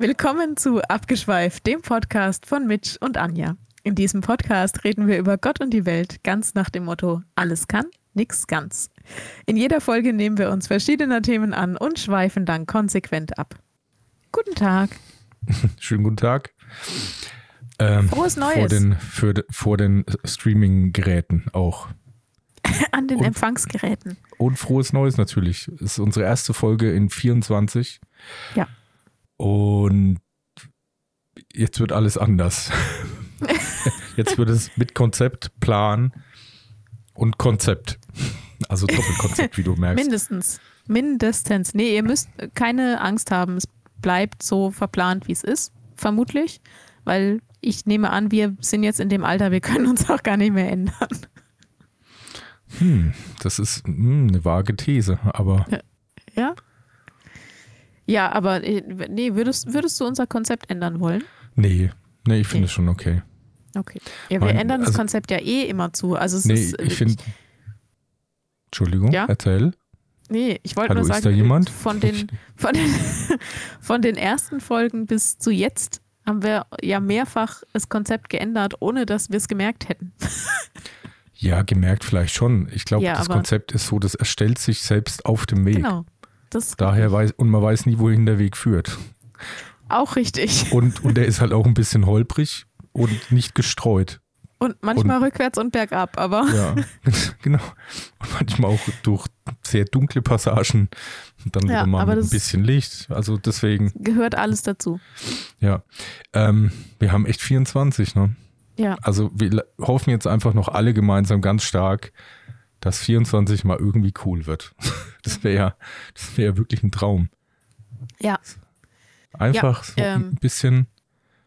Willkommen zu Abgeschweift, dem Podcast von Mitch und Anja. In diesem Podcast reden wir über Gott und die Welt ganz nach dem Motto: alles kann, nix ganz. In jeder Folge nehmen wir uns verschiedener Themen an und schweifen dann konsequent ab. Guten Tag. Schönen guten Tag. Ähm, Frohes Neues. Vor den, für, vor den Streaming-Geräten auch. An den Und- Empfangsgeräten. Und frohes Neues natürlich. Es ist unsere erste Folge in 24. Ja. Und jetzt wird alles anders. jetzt wird es mit Konzept, Plan und Konzept. Also Doppelkonzept, wie du merkst. Mindestens. Mindestens. Nee, ihr müsst keine Angst haben. Es bleibt so verplant, wie es ist. Vermutlich. Weil ich nehme an, wir sind jetzt in dem Alter, wir können uns auch gar nicht mehr ändern. Hm, das ist hm, eine vage These, aber Ja? Ja, aber äh, nee, würdest, würdest du unser Konzept ändern wollen? nee, nee, ich finde Nee. es schon okay. Okay. Ja, wir Mein- ändern das also- Konzept ja eh immer zu. Also es Nee, ist, ich finde. Entschuldigung, Ja? erzähl. Nee, ich wollte nur sagen, da jemand? Von, den, von, den, von den ersten Folgen bis zu jetzt haben wir ja mehrfach das Konzept geändert, ohne dass wir es gemerkt hätten. Ja, gemerkt vielleicht schon. Ich glaube, Ja, das Konzept ist so, das erstellt sich selbst auf dem Weg. Genau. Das Daher weiß, und man weiß nie, wohin der Weg führt. auch richtig. Und, und der ist halt auch ein bisschen holprig und nicht gestreut. Und manchmal rückwärts und bergab, aber Ja, genau. Und manchmal auch durch sehr dunkle Passagen. Und dann Ja, wieder mal ein bisschen Licht. Also deswegen, gehört alles dazu. ja. Ähm, wir haben echt 24, ne? Ja. Also wir hoffen jetzt einfach noch alle gemeinsam ganz stark, dass 24 mal irgendwie cool wird. Das wäre ja, das wäre ja wirklich ein Traum. Ja. Einfach so ähm, ein bisschen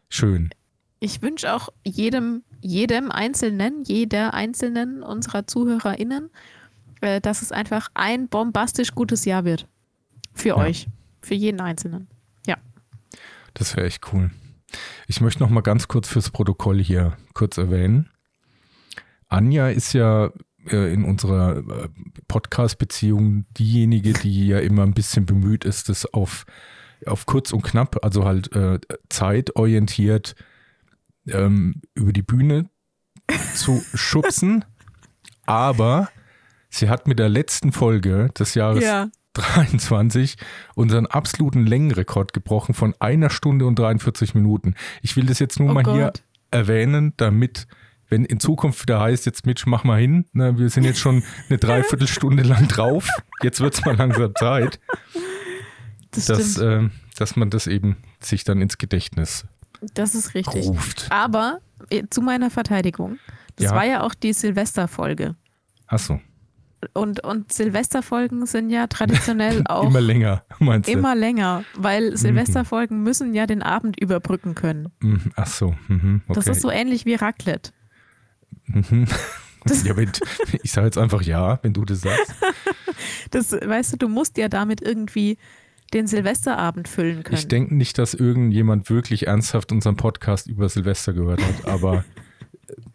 schön. Ich wünsche auch jedem, jedem Einzelnen, jeder Einzelnen unserer ZuhörerInnen, äh, dass es einfach ein bombastisch gutes Jahr wird. Für Ja. euch. Für jeden Einzelnen. Das wäre echt cool. Ich möchte noch mal ganz kurz fürs Protokoll hier kurz erwähnen. Anja ist ja in unserer äh, Podcast-Beziehung diejenige, die ja immer ein bisschen bemüht ist, das auf, auf kurz und knapp, also halt äh, zeitorientiert ähm, über die Bühne zu schubsen. Aber sie hat mit der letzten Folge des Jahres 23 unseren absoluten Längenrekord gebrochen von einer Stunde und 43 Minuten. Ich will das jetzt nur Oh mal hier Gott. erwähnen, damit, wenn in Zukunft wieder heißt, jetzt Mitch, mach mal hin, ne, wir sind jetzt schon eine Dreiviertelstunde lang drauf, jetzt wird es mal langsam Zeit, Das dass, ähm, dass man das eben sich dann ins Gedächtnis Das ist richtig. ruft. Aber äh, zu meiner Verteidigung, das Ja. war ja auch die Silvesterfolge. Achso, Und, und Silvesterfolgen sind ja traditionell auch immer länger, meinst du? immer länger, weil Silvesterfolgen müssen ja den Abend überbrücken können. Mhm, Ach so, mhm, okay. Das ist so ähnlich wie Raclette. Mhm. ja, wenn, ich sage jetzt einfach ja, wenn du das sagst. Das, weißt du, du musst ja damit irgendwie den Silvesterabend füllen können. Ich denke nicht, dass irgendjemand wirklich ernsthaft unseren Podcast über Silvester gehört hat, aber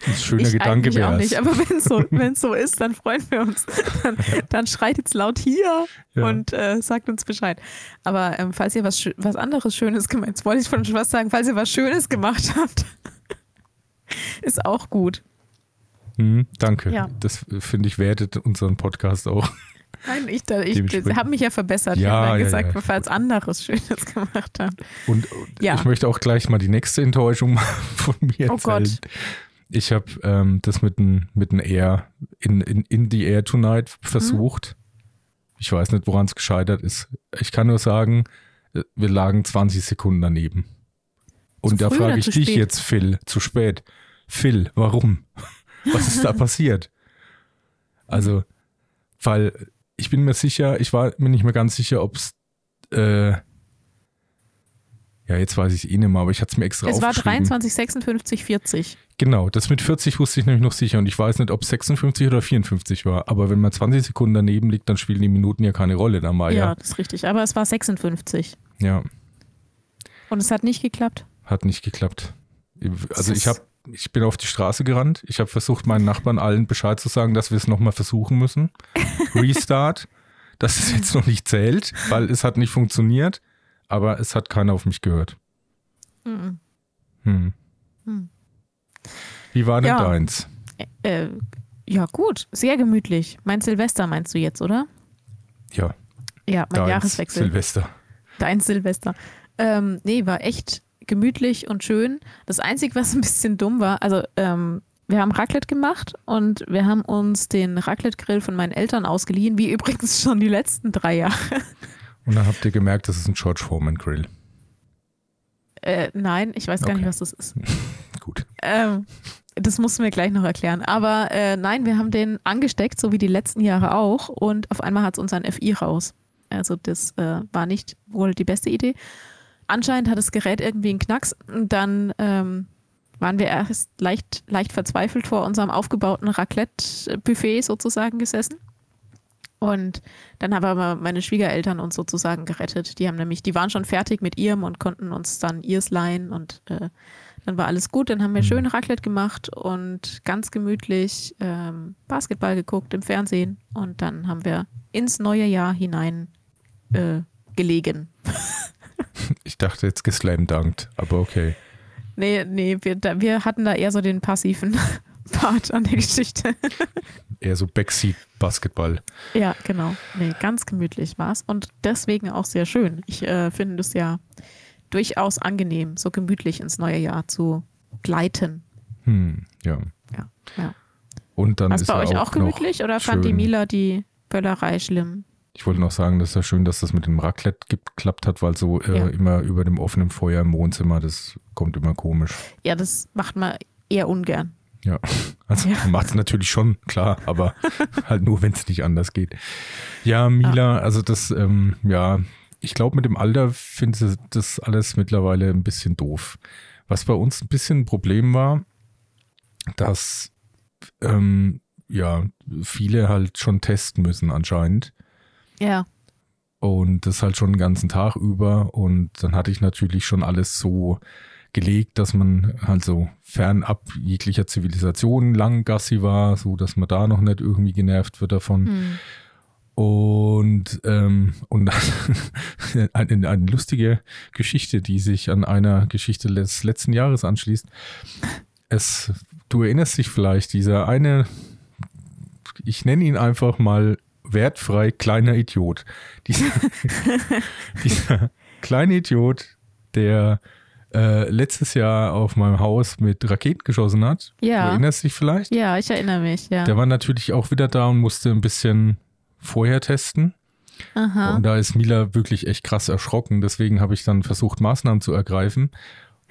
ein schöner ich Gedanke eigentlich auch wäre nicht, es. aber wenn so, wenn's so ist, dann freuen wir uns. Dann, dann schreit jetzt laut hier Ja. und äh, sagt uns Bescheid. Aber ähm, falls ihr was, was anderes Schönes gemacht habt, jetzt wollte ich von schon was sagen, falls ihr was Schönes gemacht habt, ist auch gut. Hm, danke. Ja. Das äh, finde ich wertet unseren Podcast auch. Nein, ich, ich, habe mich ja verbessert. ich Ja, habe ja ja, gesagt, ja. falls anderes Schönes gemacht habt. Und und Ja. ich möchte auch gleich mal die nächste Enttäuschung von mir Oh erzählen. Gott. Ich habe ähm, das mit einem mit Air in, in, in the Air Tonight versucht. Ich weiß nicht, woran es gescheitert ist. Ich kann nur sagen, äh, wir lagen 20 Sekunden daneben. Und Zu da frage ich dich spät? jetzt, Phil, zu spät. Phil, warum? Was ist da passiert? Also, weil ich bin mir sicher, ich war mir nicht mehr ganz sicher, ob es äh, ja, jetzt weiß ich es eh nicht mehr, aber ich hatte es mir extra Es war aufgeschrieben. 23, 56, 40. Genau, das mit 40 wusste ich nämlich noch sicher und ich weiß nicht, ob es 56 oder 54 war. Aber wenn man 20 Sekunden daneben liegt, dann spielen die Minuten ja keine Rolle. Dann mal, ja, ja. das ist richtig. Aber es war 56. Ja, Und es hat nicht geklappt. hat nicht geklappt. Also ich habe, ich bin auf die Straße gerannt. Ich habe versucht, meinen Nachbarn allen Bescheid zu sagen, dass wir es nochmal versuchen müssen. Restart, dass es jetzt noch nicht zählt, weil es hat nicht funktioniert. Aber es hat keiner auf mich gehört. Mhm. Hm. Hm. Wie war denn Ja. deins? Äh, ja, gut. Sehr gemütlich. Mein Silvester meinst du jetzt, oder? Ja, Ja, mein deins, Jahreswechsel. Silvester. Dein Silvester. Ähm, nee, war echt gemütlich und schön. Das Einzige, was ein bisschen dumm war, also ähm, wir haben Raclette gemacht und wir haben uns den Raclette-Grill von meinen Eltern ausgeliehen, wie übrigens schon die letzten drei Jahre. Und dann habt ihr gemerkt, das ist ein George Foreman Grill. Äh, nein, ich weiß gar Okay. nicht, was das ist. Gut. Ähm, das musst du mir gleich noch erklären. Aber äh, nein, wir haben den angesteckt, so wie die letzten Jahre auch. Und auf einmal hat es uns ein FI raus. Also das äh, war nicht wohl die beste Idee. Anscheinend hat das Gerät irgendwie einen Knacks. Und dann ähm, waren wir erst leicht, leicht verzweifelt vor unserem aufgebauten Raclette-Buffet sozusagen gesessen. Und dann haben aber meine Schwiegereltern uns sozusagen gerettet. Die haben nämlich, die waren schon fertig mit ihrem und konnten uns dann ihrs leihen und äh, dann war alles gut. Dann haben wir Mhm. schön Raclette gemacht und ganz gemütlich ähm, Basketball geguckt im Fernsehen und dann haben wir ins neue Jahr hinein äh, gelegen. Ich dachte jetzt geslamdankt, aber okay. Nee, nee, wir, wir hatten da eher so den passiven Part an der Geschichte. Eher so Backseat-Basketball. Ja, genau. Nee, ganz gemütlich war es und deswegen auch sehr schön. Ich äh, finde es ja durchaus angenehm, so gemütlich ins neue Jahr zu gleiten. Hm, ja. Ja, ja. Und dann War es ist bei euch auch auch gemütlich oder fand die Mila die Böllerei schlimm? Ich wollte noch sagen, das ist ja schön, dass das mit dem Raclette geklappt hat, weil so äh, Ja. immer über dem offenen Feuer im Wohnzimmer, das kommt immer komisch. Ja, das macht man eher ungern. Ja, also Ja. macht es natürlich schon, klar, aber halt nur, wenn es nicht anders geht. Ja, Mila, also das, ähm, ja, ich glaube, mit dem Alter finde ich das alles mittlerweile ein bisschen doof. Was bei uns ein bisschen ein Problem war, dass ähm, ja, viele halt schon testen müssen anscheinend. Ja, Und das halt schon den ganzen Tag über. Und dann hatte ich natürlich schon alles so gelegt, dass man halt so fernab jeglicher Zivilisation lang Gassi war, so dass man da noch nicht irgendwie genervt wird davon. hm. Und, ähm, und dann eine, eine lustige Geschichte, die sich an einer Geschichte des letzten Jahres anschließt. Es, du erinnerst dich vielleicht, dieser eine, ich nenne ihn einfach mal wertfrei kleiner Idiot. Dieser, dieser kleine Idiot, der äh, letztes Jahr auf meinem Haus mit Raketen geschossen hat. Du ja, erinnerst dich vielleicht? ja, ich erinnere mich, ja. Der war natürlich auch wieder da und musste ein bisschen vorher testen. Aha. Und da ist Mila wirklich echt krass erschrocken. Deswegen habe ich dann versucht, Maßnahmen zu ergreifen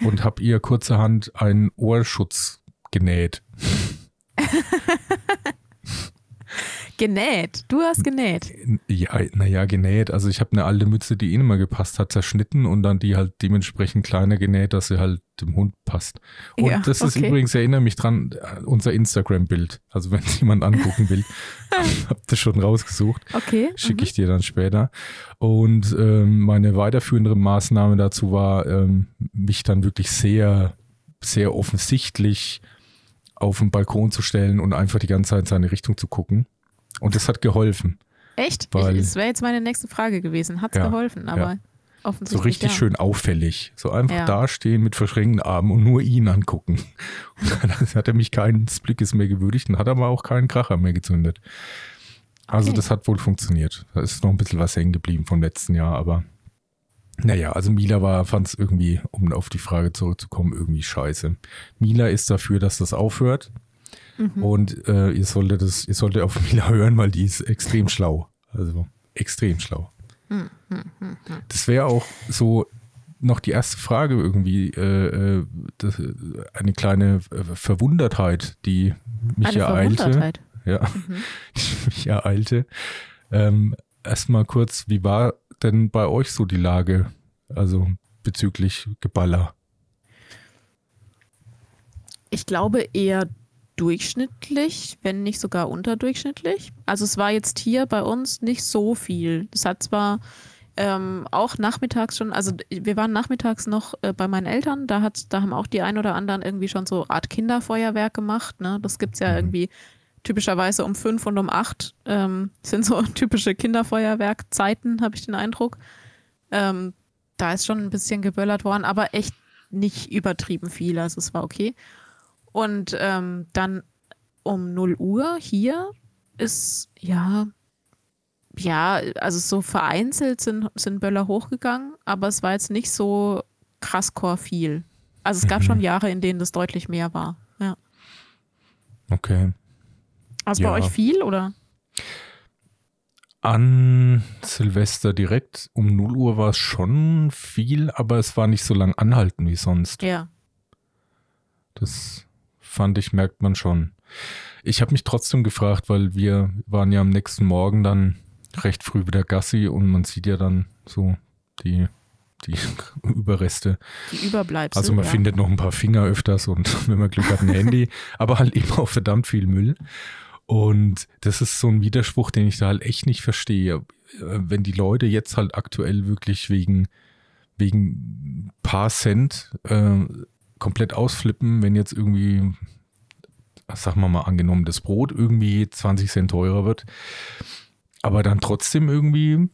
und habe ihr kurzerhand einen Ohrschutz genäht. Genäht. Du hast genäht. Ja, naja, genäht. Also ich habe eine alte Mütze, die ihnen immer gepasst hat, zerschnitten und dann die halt dementsprechend kleiner genäht, dass sie halt dem Hund passt. Und Ja, das ist okay. übrigens, erinnere mich dran, äh, unser Instagram-Bild. Also wenn jemand angucken will, habt das schon rausgesucht. Okay. schicke ich dir dann später. Und ähm, meine weiterführende Maßnahme dazu war, ähm, mich dann wirklich sehr, sehr offensichtlich auf den Balkon zu stellen und einfach die ganze Zeit in seine Richtung zu gucken. Und das hat geholfen. Echt? Weil- ich, das wäre jetzt meine nächste Frage gewesen. Hat es Ja, geholfen, aber ja. offensichtlich. So richtig ja. schön auffällig. So einfach dastehen mit verschränkten Armen und nur ihn angucken. Und dann hat er mich keines Blickes mehr gewürdigt und hat aber auch keinen Kracher mehr gezündet. Also Okay. das hat wohl funktioniert. Da ist noch ein bisschen was hängen geblieben vom letzten Jahr, aber naja, also Mila war, fand es irgendwie, um auf die Frage zurückzukommen, irgendwie scheiße. Mila ist dafür, dass das aufhört Mhm. und äh, ihr solltet das, ihr solltet auf Mila hören, weil die ist extrem schlau. Also extrem schlau. Hm, Das wäre auch so noch die erste Frage irgendwie, äh, äh, das, eine kleine Verwundertheit, die mich Eine ereilte. Verwundertheit. Ja, Mhm. die mich ereilte. Ähm, Erstmal kurz, wie war denn bei euch so die Lage? Also bezüglich Geballer. Ich glaube eher durchschnittlich, wenn nicht sogar unterdurchschnittlich. Also es war jetzt hier bei uns nicht so viel. Es hat zwar ähm, auch nachmittags schon, also wir waren nachmittags noch äh, bei meinen Eltern, da, hat, da haben auch die ein oder anderen irgendwie schon so Art Kinderfeuerwerk gemacht. Ne? Das gibt es ja Mhm. irgendwie typischerweise um fünf und um acht ähm, sind so typische Kinderfeuerwerkzeiten, habe ich den Eindruck. Ähm, da ist schon ein bisschen geböllert worden, aber echt nicht übertrieben viel, also es war okay. Und ähm, dann um 0 Uhr hier ist, ja, ja, also so vereinzelt sind, sind Böller hochgegangen, aber es war jetzt nicht so krass core viel. Also es gab mhm. schon Jahre, in denen das deutlich mehr war. Ja. Okay. Also ja. bei euch viel oder? An Silvester direkt um 0 Uhr war es schon viel, aber es war nicht so lang anhalten wie sonst. Ja. Das fand ich, merkt man schon. Ich habe mich trotzdem gefragt, weil wir waren ja am nächsten Morgen dann recht früh wieder Gassi und man sieht ja dann so die, die Überreste. Die Überbleibsel. Also man ja. findet noch ein paar Finger öfters und wenn man Glück hat, ein Handy, aber halt eben auch verdammt viel Müll. Und das ist so ein Widerspruch, den ich da halt echt nicht verstehe. Wenn die Leute jetzt halt aktuell wirklich wegen, wegen paar Cent äh, komplett ausflippen, wenn jetzt irgendwie, sagen wir mal angenommen, das Brot irgendwie 20 Cent teurer wird, aber dann trotzdem irgendwie,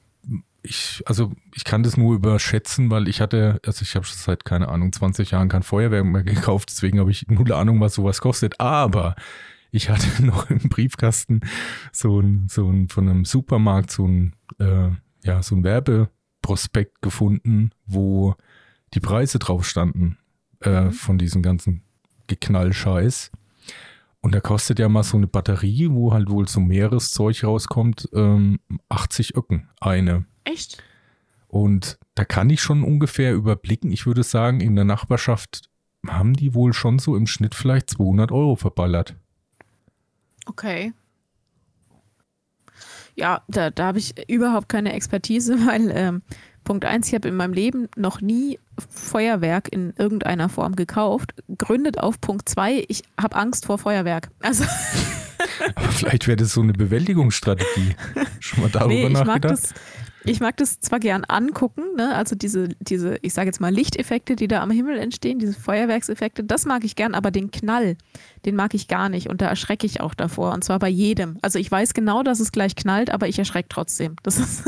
ich, also ich kann das nur überschätzen, weil ich hatte, also ich habe schon seit, keine Ahnung, 20 Jahren kein Feuerwerk mehr gekauft, deswegen habe ich null Ahnung, was sowas kostet. Aber ich hatte noch im Briefkasten so ein, so ein von einem Supermarkt so ein, äh, ja, so ein Werbeprospekt gefunden, wo die Preise drauf standen äh, von diesem ganzen Geknallscheiß. Und da kostet ja mal so eine Batterie, wo halt wohl so Meereszeug rauskommt, ähm, 80 Öcken eine. Echt? Und da kann ich schon ungefähr überblicken. Ich würde sagen, in der Nachbarschaft haben die wohl schon so im Schnitt vielleicht 200 Euro verballert. Okay. Ja, da, da habe ich überhaupt keine Expertise, weil ähm, Punkt eins, ich habe in meinem Leben noch nie Feuerwerk in irgendeiner Form gekauft. Gründet auf Punkt zwei, ich habe Angst vor Feuerwerk. Also. Aber vielleicht wäre das so eine Bewältigungsstrategie. Schon mal darüber nee, ich nachgedacht? Mag das, ich mag das zwar gern angucken, ne? also diese, diese, ich sage jetzt mal Lichteffekte, die da am Himmel entstehen, diese Feuerwerkseffekte, das mag ich gern, aber den Knall, den mag ich gar nicht und da erschrecke ich auch davor und zwar bei jedem. Also ich weiß genau, dass es gleich knallt, aber ich erschrecke trotzdem. Das ist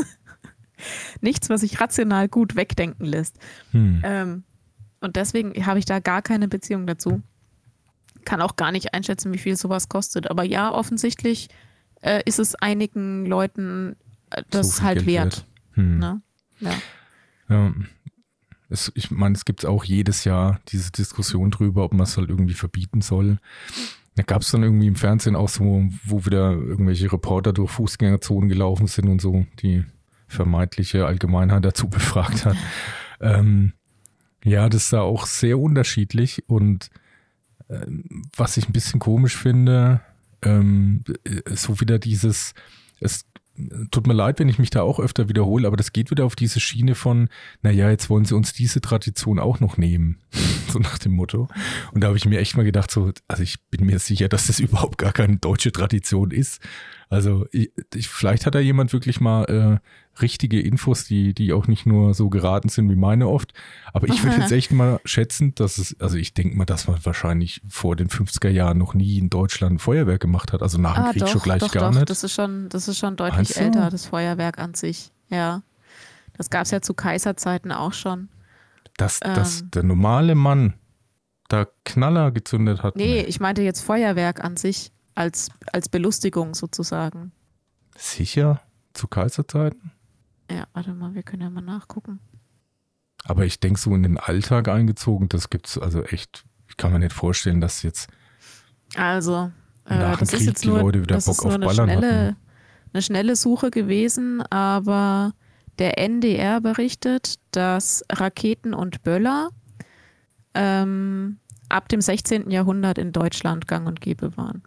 nichts, was sich rational gut wegdenken lässt. Hm. Ähm, und deswegen habe ich da gar keine Beziehung dazu. Kann auch gar nicht einschätzen, wie viel sowas kostet. Aber ja, offensichtlich äh, ist es einigen Leuten das so halt Geld wert. wert. Hm. Ne? Ja. ja. Es, ich meine, es gibt auch jedes Jahr diese Diskussion drüber, ob man es halt irgendwie verbieten soll. Da gab es dann irgendwie im Fernsehen auch so, wo wieder irgendwelche Reporter durch Fußgängerzonen gelaufen sind und so die vermeintliche Allgemeinheit dazu befragt hat. ähm, ja, das ist da auch sehr unterschiedlich und äh, was ich ein bisschen komisch finde, ähm, so wieder dieses, es tut mir leid, wenn ich mich da auch öfter wiederhole, aber das geht wieder auf diese Schiene von, naja, jetzt wollen sie uns diese Tradition auch noch nehmen. so nach dem Motto. Und da habe ich mir echt mal gedacht, so, also ich bin mir sicher, dass das überhaupt gar keine deutsche Tradition ist. Also ich, ich, vielleicht hat da jemand wirklich mal äh, richtige Infos, die, die auch nicht nur so geraten sind wie meine oft. Aber ich würde jetzt echt mal schätzen, dass es, also ich denke mal, dass man wahrscheinlich vor den 50er Jahren noch nie in Deutschland ein Feuerwerk gemacht hat. Also nach dem ah, Krieg doch, schon gleich doch, gar doch. nicht. Das ist schon, das ist schon deutlich also? älter, das Feuerwerk an sich. Ja. Das gab es ja zu Kaiserzeiten auch schon. Dass, ähm, dass der normale Mann da Knaller gezündet hat. Nee, ich meinte jetzt Feuerwerk an sich als, als Belustigung sozusagen. Sicher? Zu Kaiserzeiten? Ja, warte mal, wir können ja mal nachgucken. Aber ich denke, so in den Alltag eingezogen, das gibt es also echt, ich kann mir nicht vorstellen, dass jetzt. Also, äh, das Krieg ist jetzt nur, das ist nur eine, schnelle, eine schnelle Suche gewesen, aber der NDR berichtet, dass Raketen und Böller ähm, ab dem 16. Jahrhundert in Deutschland gang und gäbe waren.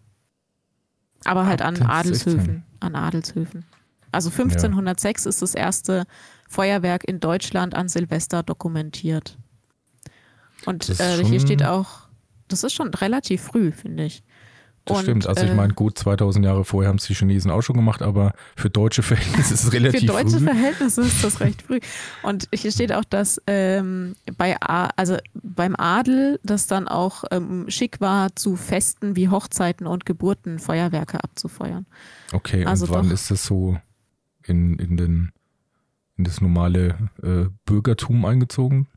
Aber halt an Adelshöfen. An Adelshöfen. Also 1506 ja. ist das erste Feuerwerk in Deutschland an Silvester dokumentiert. Und äh, hier steht auch, das ist schon relativ früh, finde ich. Das und, stimmt. Also ich meine, äh, gut, 2000 Jahre vorher haben es die Chinesen auch schon gemacht, aber für deutsche Verhältnisse ist es relativ früh. Für deutsche früh. Verhältnisse ist das recht früh. Und hier steht auch, dass ähm, bei A also beim Adel das dann auch ähm, schick war, zu Festen wie Hochzeiten und Geburten Feuerwerke abzufeuern. Okay, also und wann doch, ist das so in, in, den, in das normale äh, Bürgertum eingezogen?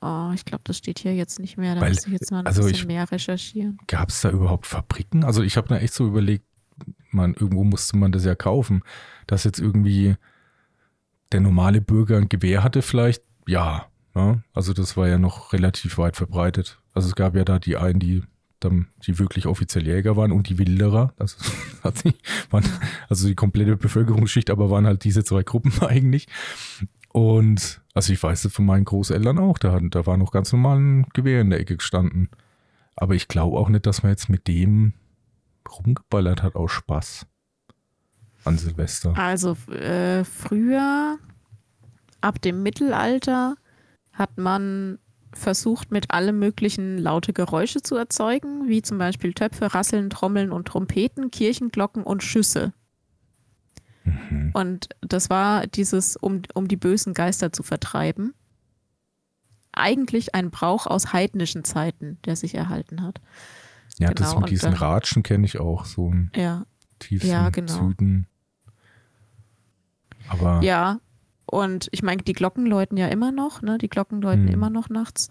Oh, ich glaube, das steht hier jetzt nicht mehr. Da Weil, muss ich jetzt mal ein also bisschen ich- mehr recherchieren. Gab es da überhaupt Fabriken? Also ich habe da echt so überlegt, man, irgendwo musste man das ja kaufen, dass jetzt irgendwie der normale Bürger ein Gewehr hatte vielleicht, ja. ja. Also das war ja noch relativ weit verbreitet. Also es gab ja da die einen, die dann, die wirklich offiziell Jäger waren und die Wilderer. Also, hat sie, waren, also die komplette Bevölkerungsschicht, aber waren halt diese zwei Gruppen eigentlich. Und also ich weiß das von meinen Großeltern auch, da, da war noch ganz normal ein Gewehr in der Ecke gestanden. Aber ich glaube auch nicht, dass man jetzt mit dem rumgeballert hat aus Spaß an Silvester. Also äh, früher, ab dem Mittelalter, hat man versucht, mit allem möglichen laute Geräusche zu erzeugen, wie zum Beispiel Töpfe, Rasseln, Trommeln und Trompeten, Kirchenglocken und Schüsse. Mhm. Und das war dieses, um, um die bösen Geister zu vertreiben. Eigentlich ein Brauch aus heidnischen Zeiten, der sich erhalten hat. Ja, das genau, mit und diesen dann- Ratschen kenne ich auch, so im Ja, tiefsten Ja, genau. Süden. Aber ja. Und ich meine, die Glocken läuten ja immer noch, ne? Die Glocken läuten Hm. immer noch nachts.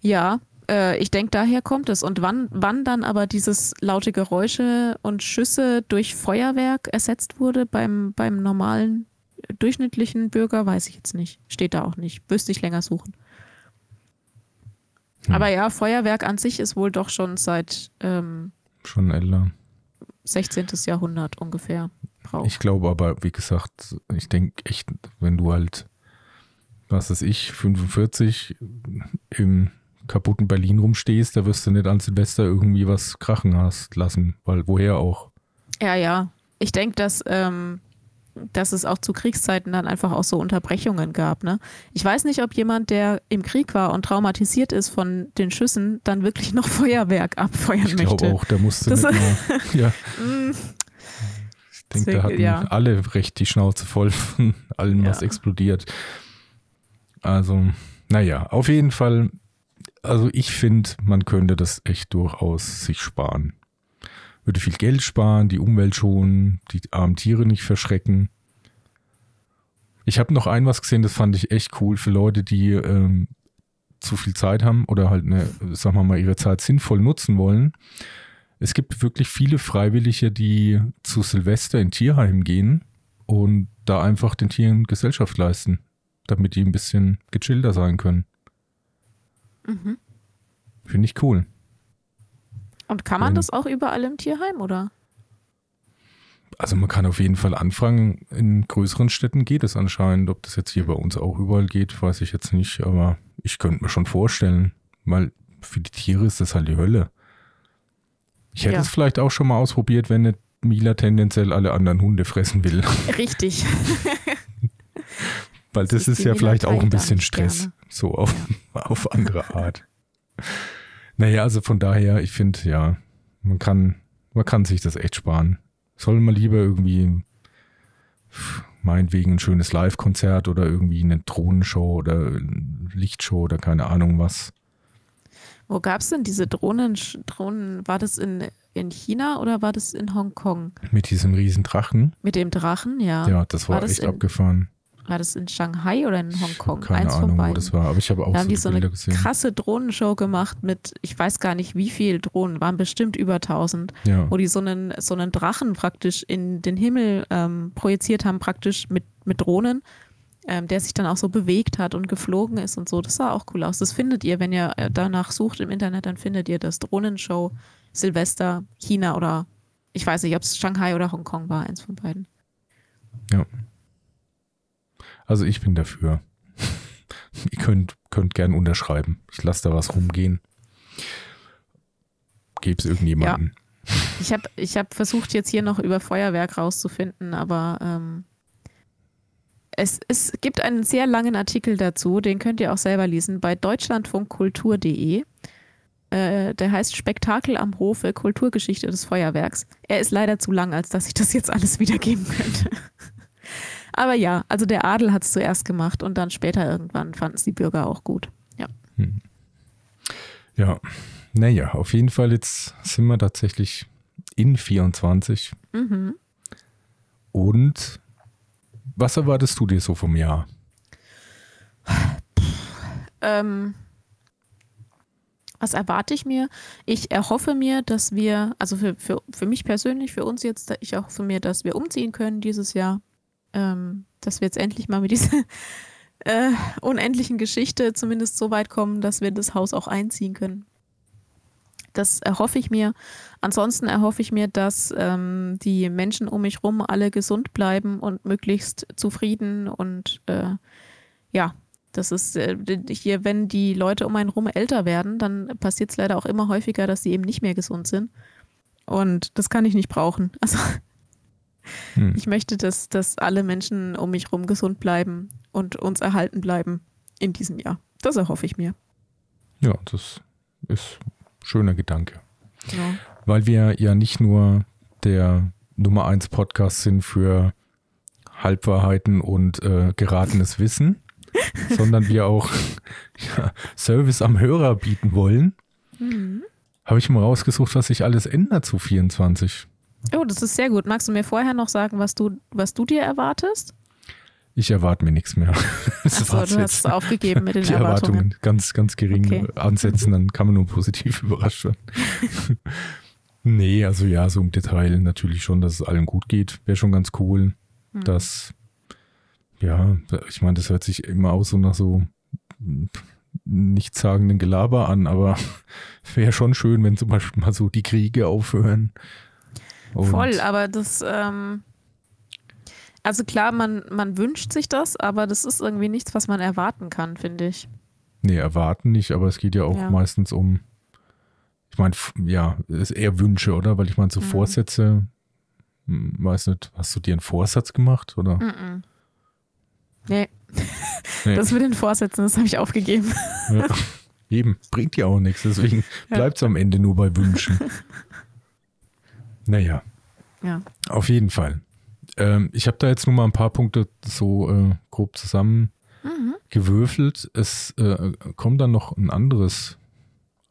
Ja, äh, ich denke, daher kommt es. Und wann, wann dann aber dieses laute Geräusche und Schüsse durch Feuerwerk ersetzt wurde beim, beim normalen, äh, durchschnittlichen Bürger, weiß ich jetzt nicht. Steht da auch nicht. Müsste ich länger suchen. Hm. Aber ja, Feuerwerk an sich ist wohl doch schon seit ähm, schon älter. 16. Jahrhundert ungefähr. Brauch. Ich glaube aber, wie gesagt, ich denke echt, wenn du halt, was weiß ich, 45 im kaputten Berlin rumstehst, da wirst du nicht an Silvester irgendwie was krachen hast lassen, weil woher auch? Ja, ja. Ich denke, dass, ähm, dass es auch zu Kriegszeiten dann einfach auch so Unterbrechungen gab. Ne? Ich weiß nicht, ob jemand, der im Krieg war und traumatisiert ist von den Schüssen, dann wirklich noch Feuerwerk abfeuern Ich möchte. glaube auch, der musste Das-. Ja, Ich denke, da hatten ja. alle recht die Schnauze voll von allem, was Ja. explodiert. Also, naja, auf jeden Fall, also ich finde, man könnte das echt durchaus sich sparen. Würde viel Geld sparen, die Umwelt schonen, die armen Tiere nicht verschrecken. Ich habe noch ein was gesehen, das fand ich echt cool für Leute, die ähm, zu viel Zeit haben oder halt, eine, sagen wir mal, ihre Zeit sinnvoll nutzen wollen. Es gibt wirklich viele Freiwillige, die zu Silvester in Tierheim gehen und da einfach den Tieren Gesellschaft leisten, damit die ein bisschen gechillter sein können. mhm. Finde ich cool. Und kann man Ähm. das auch überall im Tierheim, oder? Also man kann auf jeden Fall anfangen, in größeren Städten geht es anscheinend. Ob das jetzt hier bei uns auch überall geht, weiß ich jetzt nicht, aber ich könnte mir schon vorstellen, weil für die Tiere ist das halt die Hölle. Ich hätte Ja. es vielleicht auch schon mal ausprobiert, wenn nicht Mila tendenziell alle anderen Hunde fressen will. Richtig. Weil das ist ist ja Mila vielleicht auch ein bisschen Stress. gerne. So auf, auf andere Art. Naja, also von daher, ich finde, ja, man kann, man kann sich das echt sparen. Soll man lieber irgendwie meinetwegen ein schönes Live-Konzert oder irgendwie eine Drohnenshow oder Lichtshow oder keine Ahnung was. Wo gab es denn diese Drohnen, Drohnen? War das in, in China oder war das in Hongkong? Mit diesem riesen Drachen. Mit dem Drachen, ja. Ja, das war, War das echt in- abgefahren. War das in Shanghai oder in Hongkong? Keine Eins Ahnung, wo das war. Aber ich habe auch Da so haben die so eine gesehen. krasse Drohnenshow gemacht mit, ich weiß gar nicht wie viel Drohnen, waren bestimmt über 1000, Ja. wo die so einen, so einen Drachen praktisch in den Himmel ähm, projiziert haben, praktisch mit, mit Drohnen, ähm, der sich dann auch so bewegt hat und geflogen ist und so. Das sah auch cool aus. Das findet ihr, wenn ihr äh, danach sucht im Internet, dann findet ihr das Drohnenshow Silvester, China oder ich weiß nicht, ob es Shanghai oder Hongkong war, eins von beiden. Also ich bin dafür. Ihr könnt, könnt gern unterschreiben. Ich lasse da was rumgehen. Geb's irgendjemanden. Ich habe ich hab versucht, jetzt hier noch über Feuerwerk rauszufinden, aber ähm, es, es gibt einen sehr langen Artikel dazu, den könnt ihr auch selber lesen, bei deutschlandfunkkultur.de. Äh, der heißt Spektakel am Hofe, Kulturgeschichte des Feuerwerks. Er ist leider zu lang, als dass ich das jetzt alles wiedergeben könnte. aber ja, also der Adel hat es zuerst gemacht und dann später irgendwann fanden es die Bürger auch gut. Ja. Ja. Naja, auf jeden Fall jetzt sind wir tatsächlich in 24. Mhm. Und was erwartest du dir so vom Jahr? Ähm, Was erwarte ich mir? Ich erhoffe mir, dass wir, also für, für, für mich persönlich, für uns jetzt, ich erhoffe mir, dass wir umziehen können dieses Jahr. Ähm, dass wir jetzt endlich mal mit dieser äh, unendlichen Geschichte zumindest so weit kommen, dass wir das Haus auch einziehen können. Das erhoffe ich mir. Ansonsten erhoffe ich mir, dass ähm, die Menschen um mich herum alle gesund bleiben und möglichst zufrieden und äh, ja, das ist äh, hier, wenn die Leute um einen rum älter werden, dann passiert es leider auch immer häufiger, dass sie eben nicht mehr gesund sind. Und das kann ich nicht brauchen. Also hm. ich möchte, dass, dass alle Menschen um mich herum gesund bleiben und uns erhalten bleiben in diesem Jahr. Das erhoffe ich mir. Ja, das ist schöner Gedanke. Ja. Weil wir ja nicht nur der Nummer 1 Podcast sind für Halbwahrheiten und äh, geratenes Wissen, sondern wir auch ja, Service am Hörer bieten wollen, mhm. habe ich mal rausgesucht, was sich alles ändert zu 24. Oh, das ist sehr gut. Magst du mir vorher noch sagen, was du, was du dir erwartest? Ich erwarte mir nichts mehr. Das Achso, du hast es aufgegeben mit den die Erwartungen. Erwartungen ganz, ganz gering okay. ansetzen, dann kann man nur positiv überrascht werden. nee, also ja, so im Detail natürlich schon, dass es allen gut geht, wäre schon ganz cool. Hm. Dass ja, ich meine, das hört sich immer auch so nach so nichtssagenden Gelaber an, aber wäre schon schön, wenn zum Beispiel mal so die Kriege aufhören. Und Voll, aber das, ähm, also klar, man, man wünscht sich das, aber das ist irgendwie nichts, was man erwarten kann, finde ich. Nee, erwarten nicht, aber es geht ja auch ja. meistens um, ich meine, ja, es ist eher Wünsche, oder? Weil ich meine, so mhm. Vorsätze, weiß nicht, hast du dir einen Vorsatz gemacht, oder? Mhm. Nee. nee. Das mit den Vorsätzen, das habe ich aufgegeben. Ja. Eben, bringt ja auch nichts, deswegen ja. bleibt es am Ende nur bei Wünschen. naja. Ja. Auf jeden Fall. Ähm, ich habe da jetzt nur mal ein paar Punkte so äh, grob zusammengewürfelt. Mhm. Es äh, kommt dann noch ein anderes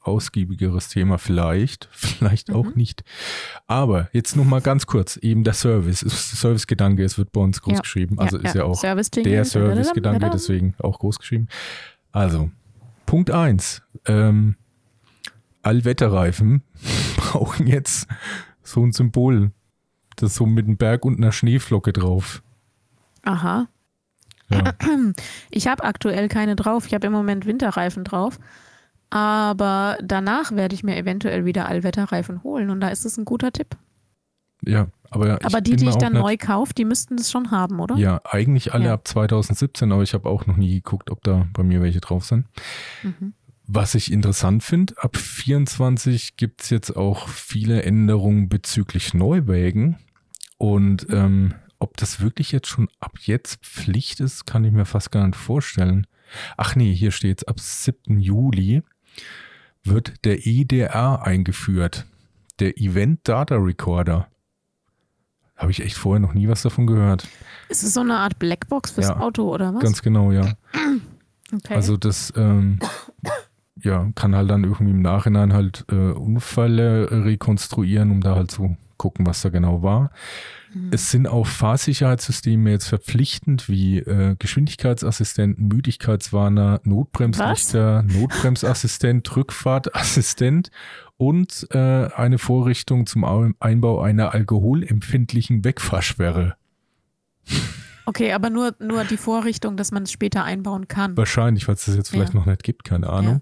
ausgiebigeres Thema vielleicht, vielleicht mhm. auch nicht. Aber jetzt noch mal ganz kurz, eben der Service, Service-Gedanke, es wird bei uns groß ja. geschrieben, also ja, ist ja, ja auch Service der Service-Gedanke, deswegen auch groß geschrieben. Also, Punkt 1, ähm, Allwetterreifen brauchen jetzt so ein Symbol, das so mit einem Berg und einer Schneeflocke drauf. Aha. Ja. Ich habe aktuell keine drauf. Ich habe im Moment Winterreifen drauf. Aber danach werde ich mir eventuell wieder Allwetterreifen holen und da ist es ein guter Tipp. Ja, aber. Aber die, die ich dann neu kaufe, die müssten das schon haben, oder? Ja, eigentlich alle ja. ab 2017, aber ich habe auch noch nie geguckt, ob da bei mir welche drauf sind. Mhm. Was ich interessant finde, ab 24 gibt es jetzt auch viele Änderungen bezüglich Neuwägen. Und ähm, ob das wirklich jetzt schon ab jetzt Pflicht ist, kann ich mir fast gar nicht vorstellen. Ach nee, hier steht es ab 7. Juli wird der EDR eingeführt, der Event Data Recorder. Habe ich echt vorher noch nie was davon gehört. Ist es so eine Art Blackbox fürs ja, Auto oder was? Ganz genau, ja. Okay. Also das ähm, ja, kann halt dann irgendwie im Nachhinein halt äh, Unfälle rekonstruieren, um da halt zu gucken, was da genau war. Mhm. Es sind auch Fahrsicherheitssysteme jetzt verpflichtend wie äh, Geschwindigkeitsassistenten, Müdigkeitswarner, Notbremslichter, Was? Notbremsassistent, Rückfahrtassistent und äh, eine Vorrichtung zum Einbau einer alkoholempfindlichen Wegfahrsperre. Okay, aber nur, nur die Vorrichtung, dass man es später einbauen kann. Wahrscheinlich, weil es das jetzt vielleicht ja. noch nicht gibt, keine Ahnung.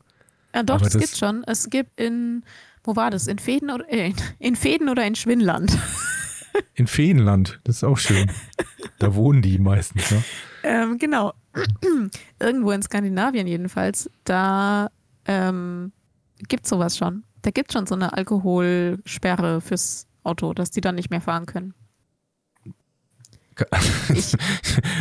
Ja, ja doch, es gibt schon. Es gibt in, wo war das? In Fäden oder, äh, in Fäden oder in Schwinland? In Feenland, das ist auch schön. Da wohnen die meistens, ne? Ähm, genau. Irgendwo in Skandinavien jedenfalls, da ähm, gibt es sowas schon. Da gibt es schon so eine Alkoholsperre fürs Auto, dass die dann nicht mehr fahren können.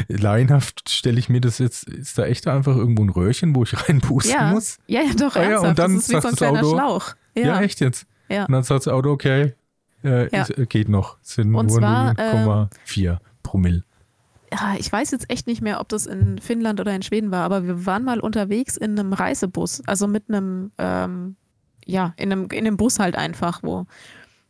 Laienhaft stelle ich mir das jetzt, ist da echt einfach irgendwo ein Röhrchen, wo ich reinpusten ja. muss? Ja, ja, doch, ah, ja, und dann das ist wie so ein kleiner Auto, Schlauch. Ja. ja. echt jetzt? Ja. Und dann sagt das Auto, okay, äh, ja. ist, geht noch. Es sind Und nur 0,4 äh, Promille. Ja, ich weiß jetzt echt nicht mehr, ob das in Finnland oder in Schweden war, aber wir waren mal unterwegs in einem Reisebus, also mit einem, ähm, ja, in einem, in einem Bus halt einfach, wo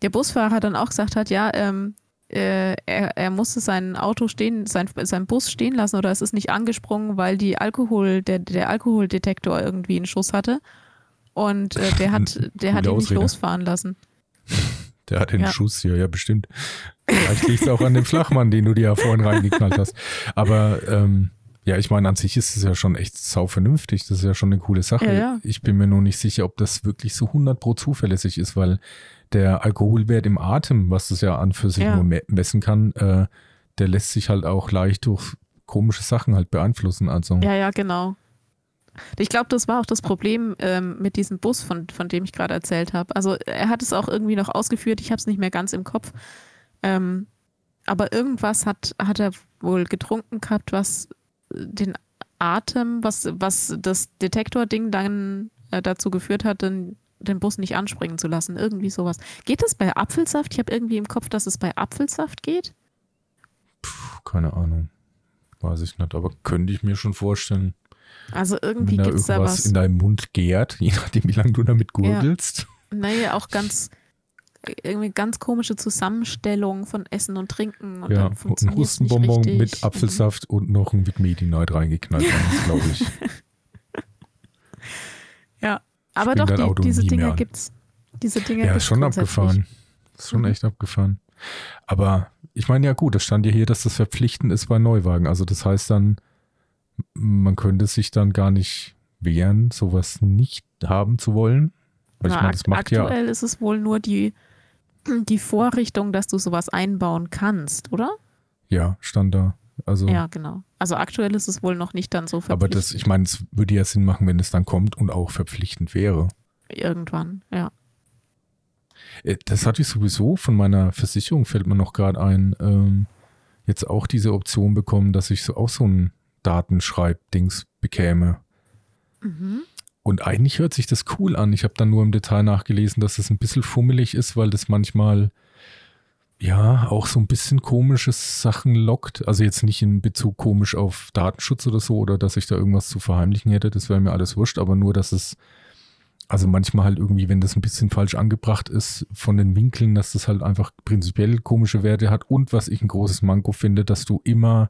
der Busfahrer dann auch gesagt hat, ja, ähm, äh, er, er musste sein Auto stehen, sein, sein Bus stehen lassen oder es ist nicht angesprungen, weil die Alkohol, der, der Alkoholdetektor irgendwie einen Schuss hatte. Und äh, der hat, der hat ihn nicht losfahren lassen. Der hat den ja. Schuss hier, ja, bestimmt. Vielleicht liegt es auch an dem Flachmann, den du dir ja vorhin reingeknallt hast. Aber ähm, ja, ich meine, an sich ist es ja schon echt sau vernünftig. Das ist ja schon eine coole Sache. Ja, ja. Ich bin mir nur nicht sicher, ob das wirklich so 100 pro zuverlässig ist, weil der Alkoholwert im Atem, was das ja an für sich nur messen kann, äh, der lässt sich halt auch leicht durch komische Sachen halt beeinflussen. Also. Ja, ja, genau. Ich glaube, das war auch das Problem ähm, mit diesem Bus, von, von dem ich gerade erzählt habe. Also er hat es auch irgendwie noch ausgeführt, ich habe es nicht mehr ganz im Kopf. Ähm, aber irgendwas hat, hat er wohl getrunken gehabt, was den Atem, was, was das Detektording dann äh, dazu geführt hat, den, den Bus nicht anspringen zu lassen. Irgendwie sowas. Geht das bei Apfelsaft? Ich habe irgendwie im Kopf, dass es bei Apfelsaft geht. Puh, keine Ahnung. Weiß ich nicht, aber könnte ich mir schon vorstellen. Also irgendwie gibt es da was. in deinem Mund gärt, je nachdem, wie lange du damit gurgelst. Ja. Naja, auch ganz, irgendwie ganz komische Zusammenstellung von Essen und Trinken. Und ja, und ein Hustenbonbon mit Apfelsaft und noch ein Vic Medi Night reingeknallt, glaube ich. ja, aber doch, die, diese Dinge gibt es. Diese Dinge Ja, schon abgefahren. Ist schon mhm. echt abgefahren. Aber ich meine, ja gut, es stand ja hier, dass das verpflichtend ist bei Neuwagen. Also das heißt dann, man könnte sich dann gar nicht wehren, sowas nicht haben zu wollen. Weil Na, ich meine, das macht aktuell ja, ist es wohl nur die, die Vorrichtung, dass du sowas einbauen kannst, oder? Ja, stand da. Also, ja, genau. Also aktuell ist es wohl noch nicht dann so verpflichtend. Aber das, ich meine, es würde ja Sinn machen, wenn es dann kommt und auch verpflichtend wäre. Irgendwann, ja. Äh, das hatte ich sowieso von meiner Versicherung, fällt mir noch gerade ein, ähm, jetzt auch diese Option bekommen, dass ich so auch so ein Datenschreib-Dings bekäme. Mhm. Und eigentlich hört sich das cool an. Ich habe dann nur im Detail nachgelesen, dass es ein bisschen fummelig ist, weil das manchmal ja auch so ein bisschen komische Sachen lockt. Also jetzt nicht in Bezug komisch auf Datenschutz oder so oder dass ich da irgendwas zu verheimlichen hätte. Das wäre mir alles wurscht, aber nur, dass es also manchmal halt irgendwie, wenn das ein bisschen falsch angebracht ist von den Winkeln, dass das halt einfach prinzipiell komische Werte hat und was ich ein großes Manko finde, dass du immer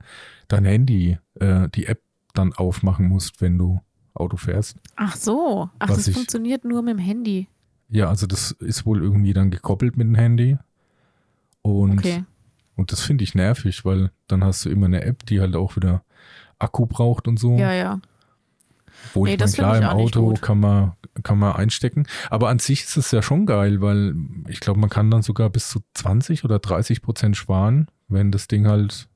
dein Handy, äh, die App dann aufmachen musst, wenn du Auto fährst. Ach so, ach, das ich, funktioniert nur mit dem Handy. Ja, also das ist wohl irgendwie dann gekoppelt mit dem Handy. Und, okay. und das finde ich nervig, weil dann hast du immer eine App, die halt auch wieder Akku braucht und so. Ja, ja. Wo nee, ich meine, klar, im Auto kann man, kann man einstecken. Aber an sich ist es ja schon geil, weil ich glaube, man kann dann sogar bis zu 20 oder 30 Prozent sparen, wenn das Ding halt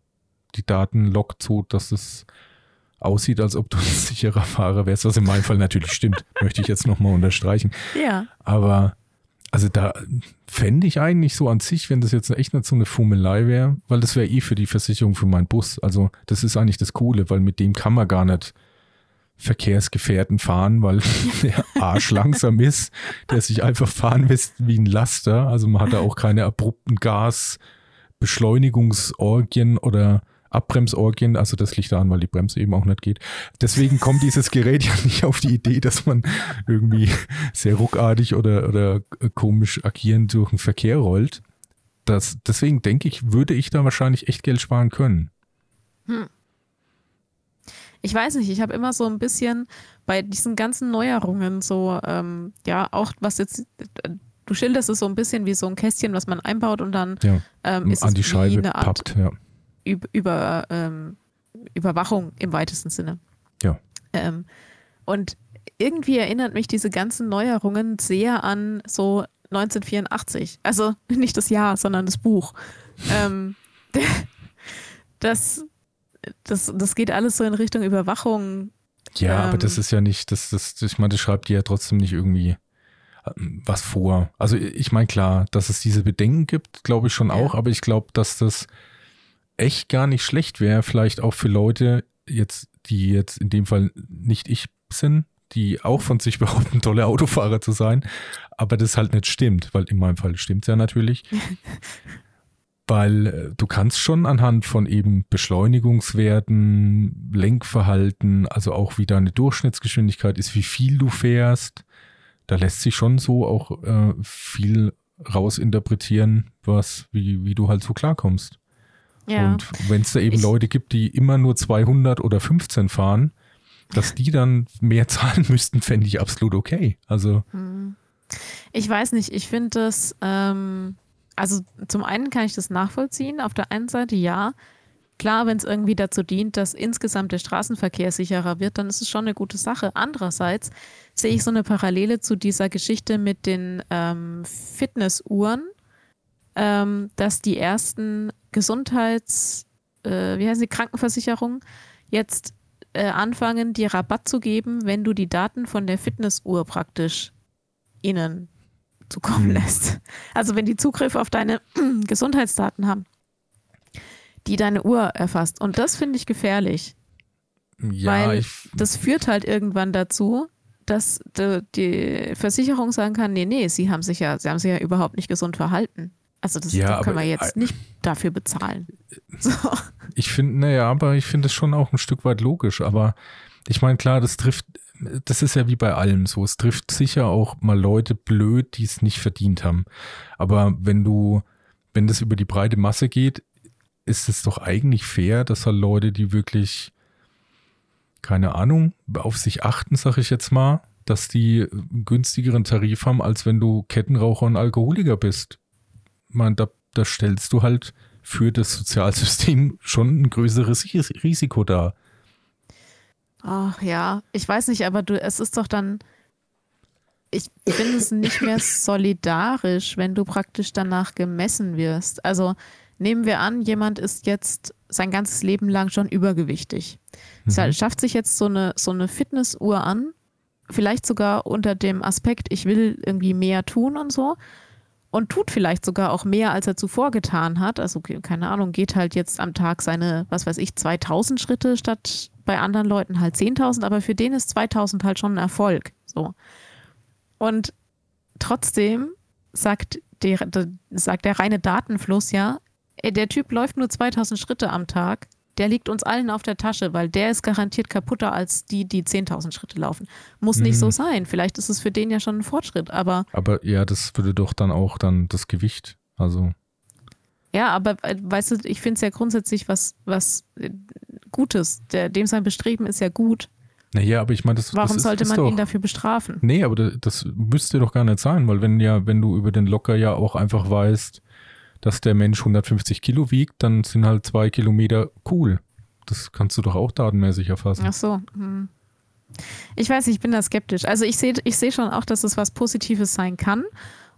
die Daten lockt, so dass es aussieht, als ob du ein sicherer Fahrer wärst, was in meinem Fall natürlich stimmt, möchte ich jetzt nochmal unterstreichen. Ja. Aber also da fände ich eigentlich so an sich, wenn das jetzt echt nicht so eine Fummelei wäre, weil das wäre eh für die Versicherung für meinen Bus. Also das ist eigentlich das Coole, weil mit dem kann man gar nicht Verkehrsgefährten fahren, weil der Arsch langsam ist, der sich einfach fahren lässt wie ein Laster. Also man hat da auch keine abrupten Gasbeschleunigungsorgien oder Abbremsorgien. Also das liegt daran, weil die Bremse eben auch nicht geht. Deswegen kommt dieses Gerät ja nicht auf die Idee, dass man irgendwie sehr ruckartig oder, oder komisch agierend durch den Verkehr rollt. Das, deswegen denke ich, würde ich da wahrscheinlich echt Geld sparen können. Hm ich weiß nicht, ich habe immer so ein bisschen bei diesen ganzen Neuerungen so, ähm, ja, auch was jetzt, du schilderst es so ein bisschen wie so ein Kästchen, was man einbaut und dann ja, ähm, ist an die Scheibe eine Art pappt, ja. Über, ähm, Überwachung im weitesten Sinne. Ja. Ähm, und irgendwie erinnert mich diese ganzen Neuerungen sehr an so 1984. Also nicht das Jahr, sondern das Buch. ähm, das, das, das geht alles so in Richtung Überwachung. Ja, aber das ähm, ist ja nicht, das, das, ich meine, das schreibt dir ja trotzdem nicht irgendwie ähm, was vor. Also ich meine, klar, dass es diese Bedenken gibt, glaube ich schon ja. auch, aber ich glaube, dass das echt gar nicht schlecht wäre, vielleicht auch für Leute jetzt, die jetzt in dem Fall nicht ich sind, die auch von sich behaupten, tolle Autofahrer zu sein, aber das halt nicht stimmt, weil in meinem Fall stimmt es ja natürlich. weil äh, du kannst schon anhand von eben Beschleunigungswerten, Lenkverhalten, also auch wie deine Durchschnittsgeschwindigkeit ist, wie viel du fährst, da lässt sich schon so auch äh, viel rausinterpretieren, was, wie, wie du halt so klarkommst. Ja. Und wenn es da eben ich, Leute gibt, die immer nur 200 oder 15 fahren, dass die dann mehr zahlen müssten, fände ich absolut okay. Also. Hm. Ich weiß nicht, ich finde das, ähm, also zum einen kann ich das nachvollziehen. Auf der einen Seite ja. Klar, wenn es irgendwie dazu dient, dass insgesamt der Straßenverkehr sicherer wird, dann ist es schon eine gute Sache. Andererseits sehe ich so eine Parallele zu dieser Geschichte mit den ähm, Fitnessuhren, ähm, dass die ersten Gesundheits, äh, wie heißen die, Krankenversicherungen jetzt äh, anfangen, dir Rabatt zu geben, wenn du die Daten von der Fitnessuhr praktisch ihnen zukommen hm. lässt. Also wenn die Zugriff auf deine Gesundheitsdaten haben, die deine Uhr erfasst. Und das finde ich gefährlich. Ja, weil ich, das führt halt irgendwann dazu, dass die, die, Versicherung sagen kann, nee, nee, sie haben sich ja, sie haben sich ja überhaupt nicht gesund verhalten. Also das, ja, können wir jetzt nicht dafür bezahlen. So. Ich finde, naja, aber ich finde es schon auch ein Stück weit logisch. Aber ich meine, klar, das trifft, das ist ja wie bei allem so. Es trifft sicher auch mal Leute blöd, die es nicht verdient haben. Aber wenn du, wenn das über die breite Masse geht, ist es doch eigentlich fair, dass halt Leute, die wirklich, keine Ahnung, auf sich achten, sag ich jetzt mal, dass die einen günstigeren Tarif haben, als wenn du Kettenraucher und Alkoholiker bist man, da, da stellst du halt für das Sozialsystem schon ein größeres Risiko dar. Ach ja, ich weiß nicht, aber du, es ist doch dann, ich finde es nicht mehr solidarisch, wenn du praktisch danach gemessen wirst. Also nehmen wir an, jemand ist jetzt sein ganzes Leben lang schon übergewichtig. Mhm. Schafft sich jetzt so eine, so eine Fitnessuhr an, vielleicht sogar unter dem Aspekt, ich will irgendwie mehr tun und so und tut vielleicht sogar auch mehr, als er zuvor getan hat. Also keine Ahnung, geht halt jetzt am Tag seine, was weiß ich, 2000 Schritte statt bei anderen Leuten halt 10.000, aber für den ist 2000 halt schon ein Erfolg. So. Und trotzdem sagt der, der, sagt der reine Datenfluss ja, der Typ läuft nur 2000 Schritte am Tag der liegt uns allen auf der Tasche, weil der ist garantiert kaputter als die, die 10.000 Schritte laufen. Muss nicht so mhm. sein. Vielleicht ist es für den ja schon ein Fortschritt, aber. Aber ja, das würde doch dann auch dann das Gewicht, also. Ja, aber äh, weißt du, ich finde es ja grundsätzlich was, was äh, Gutes. Der, dem sein Bestreben ist ja gut. Naja, aber ich meine, das Warum das ist, sollte man doch, ihn dafür bestrafen? Nee, aber das, das müsste doch gar nicht sein, weil wenn ja, wenn du über den Locker ja auch einfach weißt, dass der Mensch 150 Kilo wiegt, dann sind halt zwei Kilometer cool. Das kannst du doch auch datenmäßig erfassen. Ach so. Hm. Ich weiß, ich bin da skeptisch. Also ich sehe ich seh schon auch, dass es was Positives sein kann.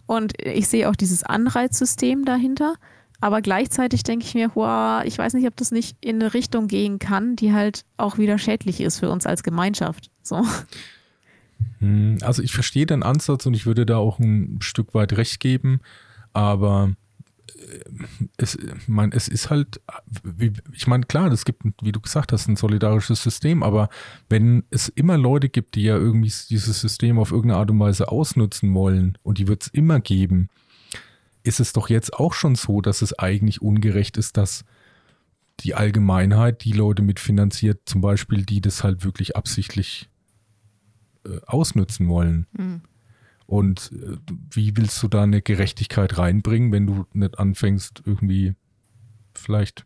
Und ich sehe auch dieses Anreizsystem dahinter. Aber gleichzeitig denke ich mir, wow, ich weiß nicht, ob das nicht in eine Richtung gehen kann, die halt auch wieder schädlich ist für uns als Gemeinschaft. So. Hm, also ich verstehe den Ansatz und ich würde da auch ein Stück weit recht geben. Aber es, mein, es ist halt, ich meine, klar, es gibt, wie du gesagt hast, ein solidarisches System, aber wenn es immer Leute gibt, die ja irgendwie dieses System auf irgendeine Art und Weise ausnutzen wollen, und die wird es immer geben, ist es doch jetzt auch schon so, dass es eigentlich ungerecht ist, dass die Allgemeinheit die Leute mitfinanziert, zum Beispiel, die das halt wirklich absichtlich äh, ausnutzen wollen. Mhm. Und äh, wie willst du da eine Gerechtigkeit reinbringen, wenn du nicht anfängst, irgendwie vielleicht.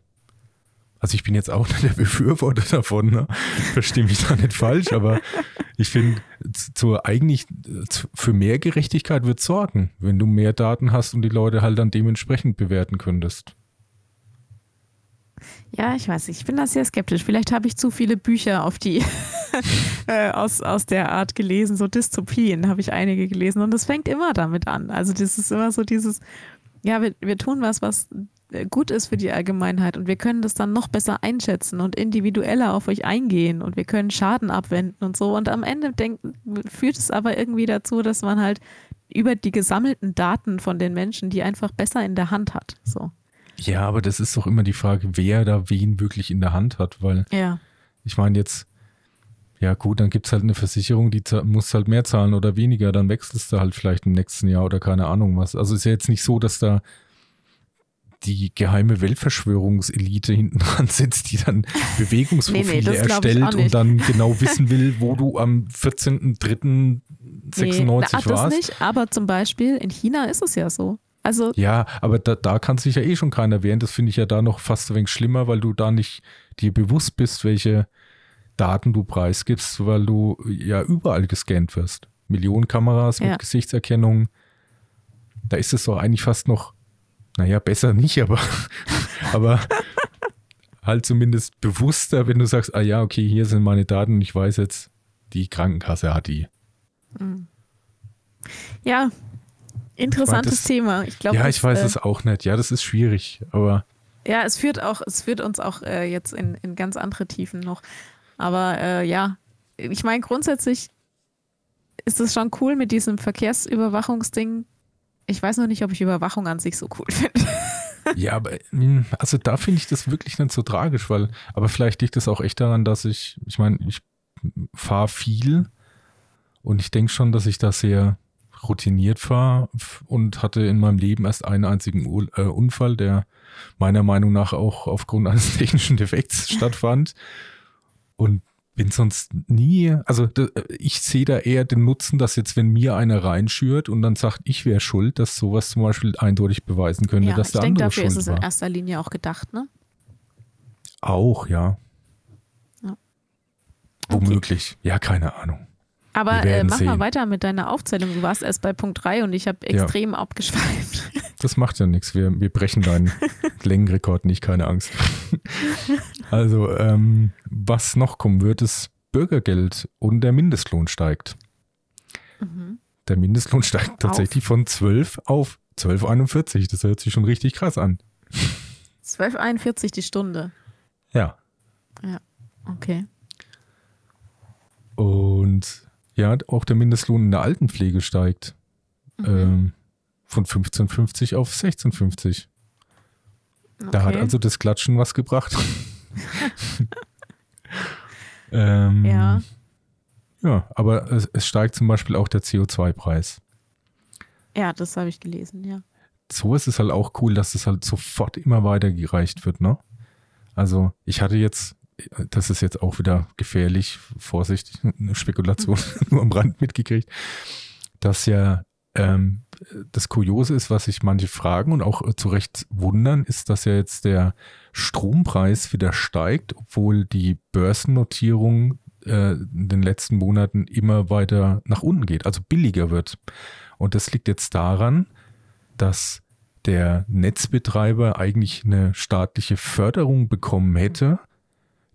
Also ich bin jetzt auch nicht der Befürworter davon, ne? verstehe mich da nicht falsch, aber ich finde, zur eigentlich für mehr Gerechtigkeit wird sorgen, wenn du mehr Daten hast und die Leute halt dann dementsprechend bewerten könntest. Ja, ich weiß. Ich bin da sehr skeptisch. Vielleicht habe ich zu viele Bücher auf die äh, aus, aus der Art gelesen, so Dystopien habe ich einige gelesen und das fängt immer damit an. Also das ist immer so dieses, ja, wir, wir tun was, was gut ist für die Allgemeinheit und wir können das dann noch besser einschätzen und individueller auf euch eingehen und wir können Schaden abwenden und so. Und am Ende denk, führt es aber irgendwie dazu, dass man halt über die gesammelten Daten von den Menschen die einfach besser in der Hand hat. So. Ja, aber das ist doch immer die Frage, wer da wen wirklich in der Hand hat, weil ja. ich meine jetzt, ja gut, dann gibt es halt eine Versicherung, die muss halt mehr zahlen oder weniger, dann wechselst du halt vielleicht im nächsten Jahr oder keine Ahnung was. Also ist ja jetzt nicht so, dass da die geheime Weltverschwörungselite hinten dran sitzt, die dann Bewegungsprofile nee, nee, erstellt und dann genau wissen will, wo du am 14.03.96 nee, warst. Das nicht, aber zum Beispiel in China ist es ja so. Also ja, aber da, da kann sich ja eh schon keiner wehren. Das finde ich ja da noch fast ein wenig schlimmer, weil du da nicht dir bewusst bist, welche Daten du preisgibst, weil du ja überall gescannt wirst. Millionen Kameras Ja. mit Gesichtserkennung. Da ist es doch eigentlich fast noch, naja, besser nicht, aber, aber halt zumindest bewusster, wenn du sagst, ah ja, okay, hier sind meine Daten und ich weiß jetzt, die Krankenkasse hat die. Ja, interessantes das- Thema. Ich glaube, ja, das, ich weiß äh, es auch nicht. Ja, das ist schwierig, aber Ja, es führt auch, es führt uns auch äh, jetzt in, in ganz andere Tiefen noch. Aber äh, ja, ich meine, grundsätzlich ist es schon cool mit diesem Verkehrsüberwachungsding. Ich weiß noch nicht, ob ich Überwachung an sich so cool finde. Ja, aber mh, also da finde ich das wirklich nicht so tragisch, weil, aber vielleicht liegt es auch echt daran, dass ich, ich meine, ich fahre viel und ich denke schon, dass ich da sehr routiniert fahre und hatte in meinem Leben erst einen einzigen Ur äh, Unfall, der meiner Meinung nach auch aufgrund eines technischen Defekts stattfand und bin sonst nie, also da- ich sehe da eher den Nutzen, dass jetzt, wenn mir einer reinschürt und dann sagt, ich wäre schuld, dass sowas zum Beispiel eindeutig beweisen könnte, ja, dass ich der denke, andere dafür schuld ist es war. in erster Linie auch gedacht, ne? Auch, ja. Ja. Womöglich. Ja, keine Ahnung. Aber äh, mach mal sehen. weiter mit deiner Aufzählung. Du warst erst bei Punkt 3 und ich habe Ja. extrem abgeschweift. Das macht ja nichts. Wir, wir brechen deinen Längenrekord nicht, keine Angst. also, ähm, was noch kommen wird, ist Bürgergeld und der Mindestlohn steigt. Mhm. Der Mindestlohn steigt tatsächlich von 12 auf 12,41. Das hört sich schon richtig krass an. 12,41 die Stunde. Ja. Okay. Und ja, auch der Mindestlohn in der Altenpflege steigt. Mhm. Ähm, von 15,50 auf 16,50. Da hat Okay. also das Klatschen was gebracht. ähm, Ja. Ja, aber es, es steigt zum Beispiel auch der CO2-Preis. Ja, das habe ich gelesen, ja. So ist es halt auch cool, dass es halt sofort immer weitergereicht wird, ne? Also ich hatte jetzt, das ist jetzt auch wieder gefährlich, vorsichtig, eine Spekulation nur am Rand mitgekriegt, dass ja ähm, das Kuriose ist, was sich manche fragen und auch äh, zu Recht wundern, ist, dass ja jetzt der Strompreis wieder steigt, obwohl die Börsennotierung äh, in den letzten Monaten immer weiter nach unten geht, also billiger wird. Und das liegt jetzt daran, dass der Netzbetreiber eigentlich eine staatliche Förderung bekommen hätte,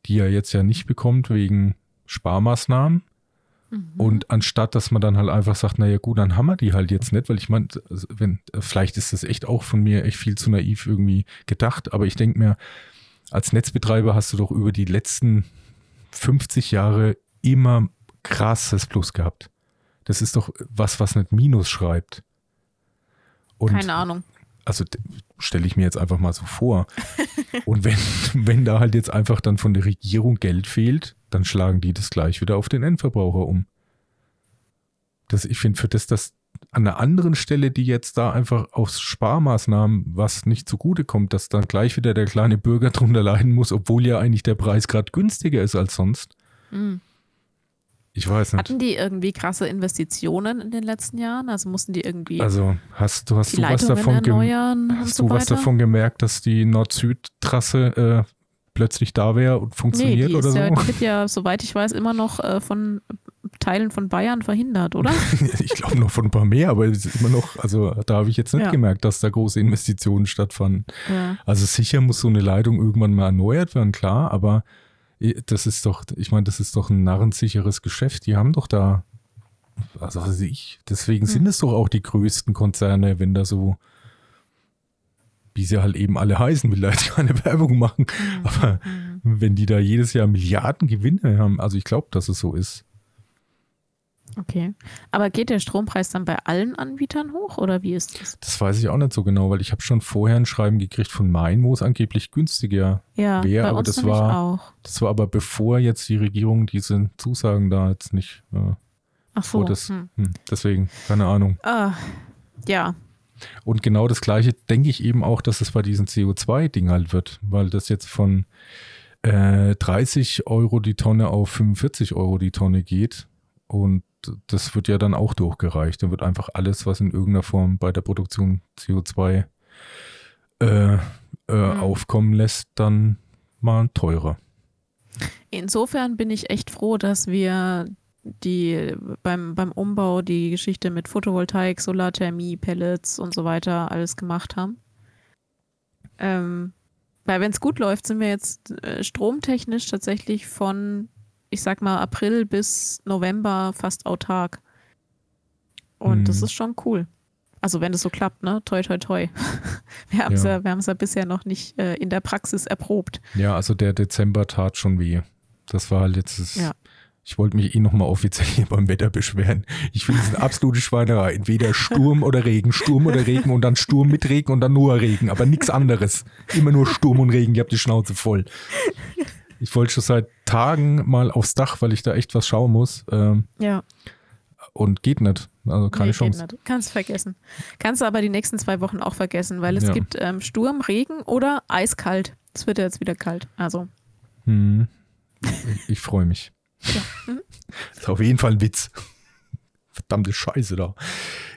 die er jetzt ja nicht bekommt wegen Sparmaßnahmen. Mhm. Und anstatt, dass man dann halt einfach sagt, naja gut, dann haben wir die halt jetzt nicht, weil ich meine, also wenn, vielleicht ist das echt auch von mir echt viel zu naiv irgendwie gedacht, aber ich denke mir, als Netzbetreiber hast du doch über die letzten 50 Jahre immer krasses Plus gehabt. Das ist doch was, was nicht Minus schreibt. Und Keine Ahnung. Also stelle ich mir jetzt einfach mal so vor. Und wenn, wenn da halt jetzt einfach dann von der Regierung Geld fehlt, dann schlagen die das gleich wieder auf den Endverbraucher um. Das, ich finde, für das, dass an einer anderen Stelle, die jetzt da einfach aus Sparmaßnahmen was nicht zugute kommt, dass dann gleich wieder der kleine Bürger drunter leiden muss, obwohl ja eigentlich der Preis gerade günstiger ist als sonst. Mhm. Ich weiß nicht. Hatten die irgendwie krasse Investitionen in den letzten Jahren? Also mussten die irgendwie Also hast du, hast du was davon erneuern Hast so du was davon gemerkt, dass die Nord-Süd-Trasse äh, plötzlich da wäre und nee, funktioniert die, oder ist so? ja, wird ja, soweit ich weiß, immer noch äh, von Teilen von Bayern verhindert, oder? ich glaube noch von ein paar mehr, aber immer noch, also da habe ich jetzt nicht Ja. gemerkt, dass da große Investitionen stattfanden. ja. Also sicher muss so eine Leitung irgendwann mal erneuert werden, klar, aber das ist doch, ich meine, das ist doch ein narrensicheres Geschäft. Die haben doch da, was weiß ich, deswegen sind Hm. es doch auch die größten Konzerne, wenn da so, wie sie halt eben alle heißen, will da jetzt keine Werbung machen, aber Mhm. wenn die da jedes Jahr Milliarden Gewinne haben, also ich glaube, dass es so ist. Okay. Aber geht der Strompreis dann bei allen Anbietern hoch oder wie ist das? Das weiß ich auch nicht so genau, weil ich habe schon vorher ein Schreiben gekriegt von Main, wo es angeblich günstiger. Ja, Wer, bei aber uns das war- auch. Das war aber bevor jetzt die Regierung diese Zusagen da jetzt nicht. Äh, Ach so. das, hm. hm, deswegen, keine Ahnung. Ah, ja, Und genau das gleiche denke ich eben auch, dass es bei diesem CO2-Ding halt wird, weil das jetzt von äh, 30 Euro die Tonne auf 45 Euro die Tonne geht. Und das wird ja dann auch durchgereicht. Dann wird einfach alles, was in irgendeiner Form bei der Produktion CO2 äh, äh, Mhm. aufkommen lässt, dann mal teurer. insofern bin ich echt froh, dass wir die beim, beim Umbau die Geschichte mit Photovoltaik, Solarthermie, Pellets und so weiter alles gemacht haben. Ähm, weil wenn es gut läuft, sind wir jetzt äh, stromtechnisch tatsächlich von, ich sag mal, April bis November fast autark. Und Mhm. das ist schon cool. Also wenn es so klappt, ne? Toi, toi, toi. Wir haben es Ja. ja. wir ja bisher noch nicht äh, in der Praxis erprobt. Ja, also der Dezember tat schon weh. Das war halt jetzt. Das, Ja. Ich wollte mich eh nochmal offiziell hier beim Wetter beschweren. Ich finde es eine absolute Schweinerei. Entweder Sturm oder Regen, Sturm oder Regen und dann Sturm mit Regen und dann nur Regen, aber nichts anderes. Immer nur Sturm und Regen, ihr habt die Schnauze voll. Ich wollte schon seit Tagen mal aufs Dach, weil ich da echt was schauen muss. Ähm, Ja. und geht nicht. Also keine Nee, geht Chance. nicht. Kannst vergessen. Kannst du aber die nächsten zwei Wochen auch vergessen, weil es Ja. gibt ähm, Sturm, Regen oder eiskalt. Es wird ja jetzt wieder kalt. Also, Hm. Ich, freue mich. Mhm. Ist auf jeden Fall ein Witz. Verdammte Scheiße da.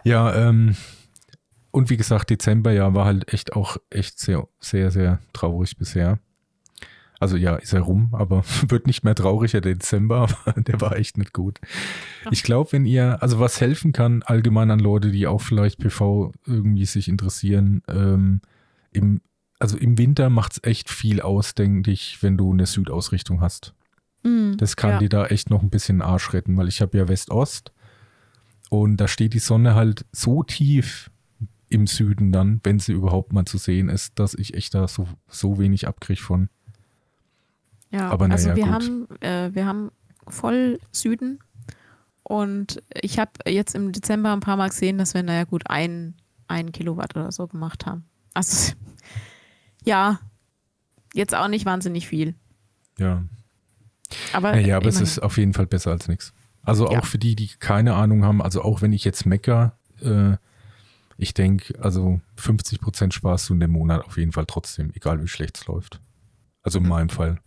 Ja, ähm, und wie gesagt, Dezember ja war halt echt auch echt sehr, sehr, sehr traurig bisher. Also ja, ist er rum, aber wird nicht mehr trauriger der Dezember, aber der war echt nicht gut. Ich glaube, wenn ihr, also was helfen kann allgemein an Leute, die auch vielleicht PV irgendwie sich interessieren, ähm, im, also im Winter macht es echt viel aus, denke ich, wenn du eine Südausrichtung hast. mm, Das kann ja. dir da echt noch ein bisschen Arsch retten, weil ich habe ja West-Ost und da steht die Sonne halt so tief im Süden dann, wenn sie überhaupt mal zu sehen ist, dass ich echt da so, so wenig abkriege von. Ja, Aber also wir gut. haben, äh, wir haben voll Süden und ich habe jetzt im Dezember ein paar Mal gesehen, dass wir, naja gut, ein, ein Kilowatt oder so gemacht haben. Also ja, jetzt auch nicht wahnsinnig viel. Ja. Aber, Naja, aber es ist auf jeden Fall besser als nichts. Also Ja. auch für die, die keine Ahnung haben, also auch wenn ich jetzt mecker, äh, ich denke, also 50% Spaß du in dem Monat auf jeden Fall trotzdem, egal wie schlecht es läuft. Also in Mhm. meinem Fall.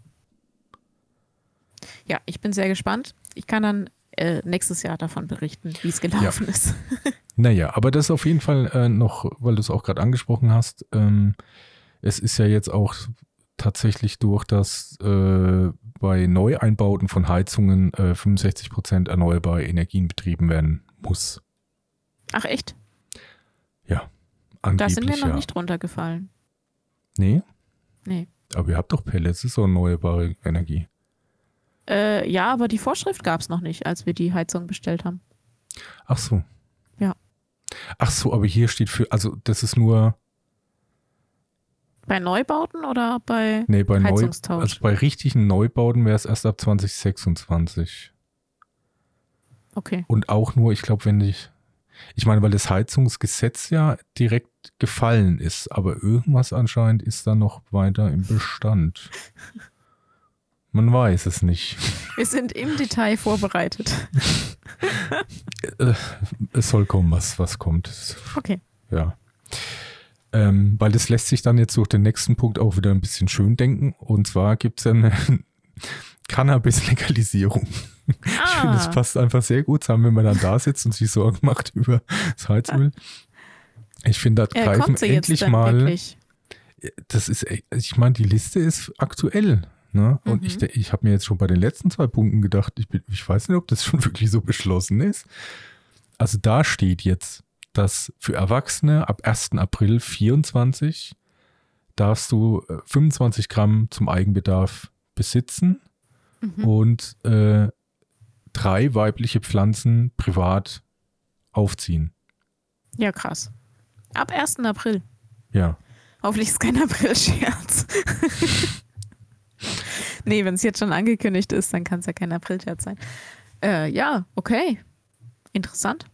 Ja, ich bin sehr gespannt. Ich kann dann äh, nächstes Jahr davon berichten, wie es gelaufen ist. Naja, aber das ist auf jeden Fall äh, noch, weil du es auch gerade angesprochen hast, ähm, es ist ja jetzt auch tatsächlich durch, dass äh, bei Neueinbauten von Heizungen äh, 65% erneuerbare Energien betrieben werden muss. Ach echt? Ja, Da sind wir noch ja. nicht runtergefallen. Nee, Nee. aber ihr habt doch Pellets, das ist doch erneuerbare Energie. Äh, ja, aber die Vorschrift gab es noch nicht, als wir die Heizung bestellt haben. Ach so. Ja. Ach so, aber hier steht für, also das ist nur, Bei Neubauten oder bei nee, bei Neu, Heizungstausch? also bei richtigen Neubauten wäre es erst ab 2026. okay. Und auch nur, ich glaube, wenn ich, ich meine, weil das Heizungsgesetz ja direkt gefallen ist, aber irgendwas anscheinend ist da noch weiter im Bestand. Man weiß es nicht. Wir sind im Detail vorbereitet. Äh, Es soll kommen, was, was kommt. Okay. Ja. Ähm, weil das lässt sich dann jetzt durch den nächsten Punkt auch wieder ein bisschen schön denken. Und zwar gibt es ja eine Cannabis-Legalisierung. Ich finde, das Ah, passt einfach sehr gut zusammen, wenn man dann da sitzt und sich Sorgen macht über das Heizöl. Ich finde, da äh, greifen endlich mal. wirklich? Das ist, echt- ich meine, die Liste ist aktuell. Ne? Und Mhm. ich, ich habe mir jetzt schon bei den letzten zwei Punkten gedacht, ich, bin, ich weiß nicht, ob das schon wirklich so beschlossen ist. Also da steht jetzt, dass für Erwachsene ab 1. April 24 darfst du äh, 25 Gramm zum Eigenbedarf besitzen Mhm. und äh, drei weibliche Pflanzen privat aufziehen. Ja, krass. Ab 1. April. Ja. Hoffentlich ist kein April-Scherz. nee, wenn es jetzt schon angekündigt ist, dann kann es ja kein April-Scherz sein. Äh, ja, okay. Interessant.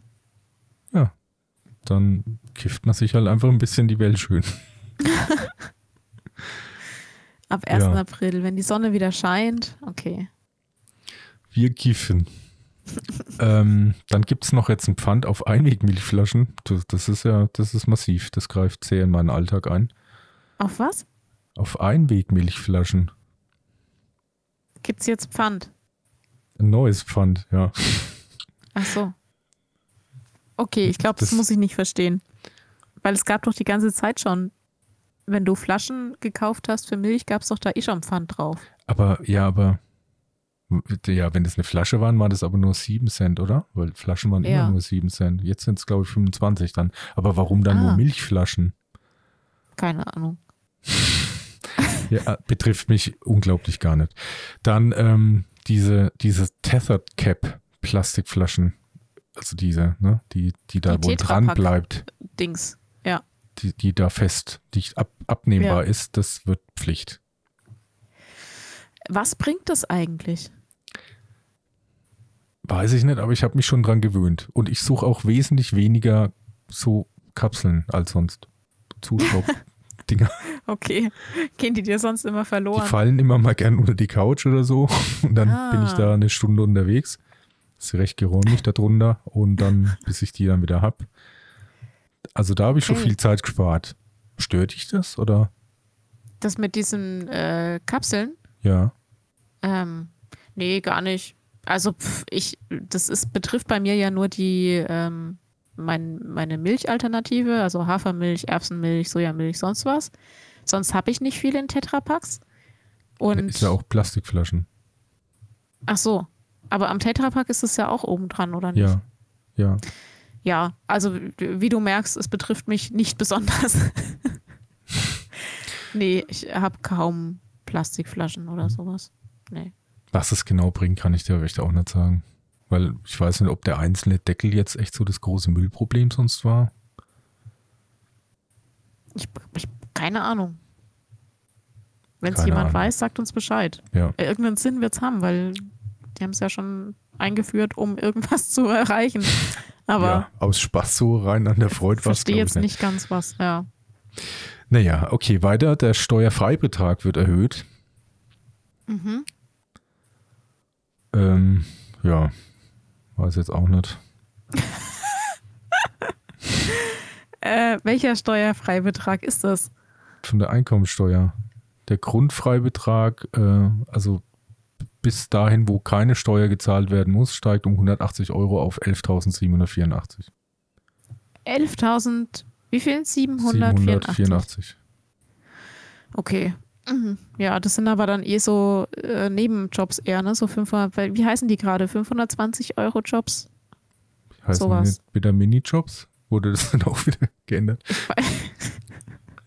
Dann kifft man sich halt einfach ein bisschen die Welt schön. Ab 1. Ja. April, wenn die Sonne wieder scheint. Okay. Wir kiffen. ähm, dann gibt es noch jetzt ein Pfand auf Einwegmilchflaschen. Das, das ist ja, das ist massiv. Das greift sehr in meinen Alltag ein. Auf was? Auf Einwegmilchflaschen. Gibt es jetzt Pfand? Ein neues Pfand, ja. Ach so. Okay, ich glaube, das, Das- muss ich nicht verstehen. Weil es gab doch die ganze Zeit schon, wenn du Flaschen gekauft hast für Milch, gab es doch da eh schon Pfand drauf. Aber ja, aber Ja, wenn das eine Flasche waren, waren das aber nur 7 Cent, oder? Weil Flaschen waren Ja. immer nur 7 Cent. Jetzt sind es, glaube ich, 25 dann. Aber warum dann nur Ah. Milchflaschen? Keine Ahnung. Ja, betrifft mich unglaublich gar nicht. Dann ähm, diese, diese Tethered Cap Plastikflaschen, also diese, ne, die, die da Die wohl dran bleibt, Dings. Ja. die, die da fest, die ab, abnehmbar ist, das wird Pflicht. Was bringt das eigentlich? Weiß ich nicht, aber ich habe mich schon dran gewöhnt. Und ich suche auch wesentlich weniger so Kapseln als sonst. Zustaubdinger. Okay. Gehen die dir sonst immer Die verloren? fallen immer mal gern unter die Couch oder so. Und dann Ah. bin ich da eine Stunde unterwegs. Ist recht geräumig da drunter. Und dann, bis ich die dann wieder hab. Also da habe ich schon Okay. viel Zeit gespart. Stört dich das? Oder? Das mit diesen äh, Kapseln? Ja. Ähm, nee, gar nicht. Also pf, ich, das ist, betrifft bei mir ja nur die ähm, mein, meine Milchalternative, also Hafermilch, Erbsenmilch, Sojamilch, sonst was. Sonst habe ich nicht viel in Tetrapacks. Und Ist ja auch Plastikflaschen. ach so, aber am Tetrapack ist es ja auch oben dran, oder nicht? Ja. Ja. Ja, also wie du merkst, es betrifft mich nicht besonders. nee, ich habe kaum Plastikflaschen oder sowas. Nee. Was es genau bringt, kann ich dir echt auch nicht sagen. Weil ich weiß nicht, ob der einzelne Deckel jetzt echt so das große Müllproblem sonst war. Ich, ich keine Ahnung. Wenn es jemand Ahnung. weiß, sagt uns Bescheid. Ja. Äh, Irgendeinen Sinn wird es haben, weil die haben es ja schon eingeführt, um irgendwas zu erreichen. Aber ja, aus Spaß so rein an der Freude ich was. verstehe jetzt nicht ganz was. Ja. Naja, okay, weiter. Der Steuerfreibetrag wird erhöht. Mhm. Ähm, ja, weiß jetzt auch nicht. Äh, welcher Steuerfreibetrag ist das? Von der Einkommensteuer. Der Grundfreibetrag, äh, also bis dahin, wo keine Steuer gezahlt werden muss, steigt um 180 Euro auf 11.784. 11.000, wie viel? 784. 784. Okay. Mhm. Ja, das sind aber dann eh so äh, Nebenjobs eher, ne? So 500, weil- wie heißen die gerade? 520 Euro Jobs? Sowas. wieder Minijobs? Wurde das dann auch wieder geändert?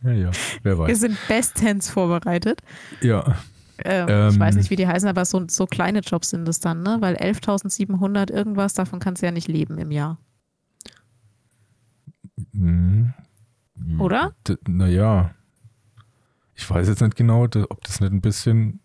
Ja, ja, wer Wir weiß. sind bestens vorbereitet. Ja, Ähm, Ähm. ich weiß nicht, wie die heißen, aber so, so kleine Jobs sind es dann, ne? Weil 11.700 irgendwas, davon kannst du ja nicht leben im Jahr. Hm. Oder? Naja, ich weiß jetzt nicht genau, ob das nicht ein bisschen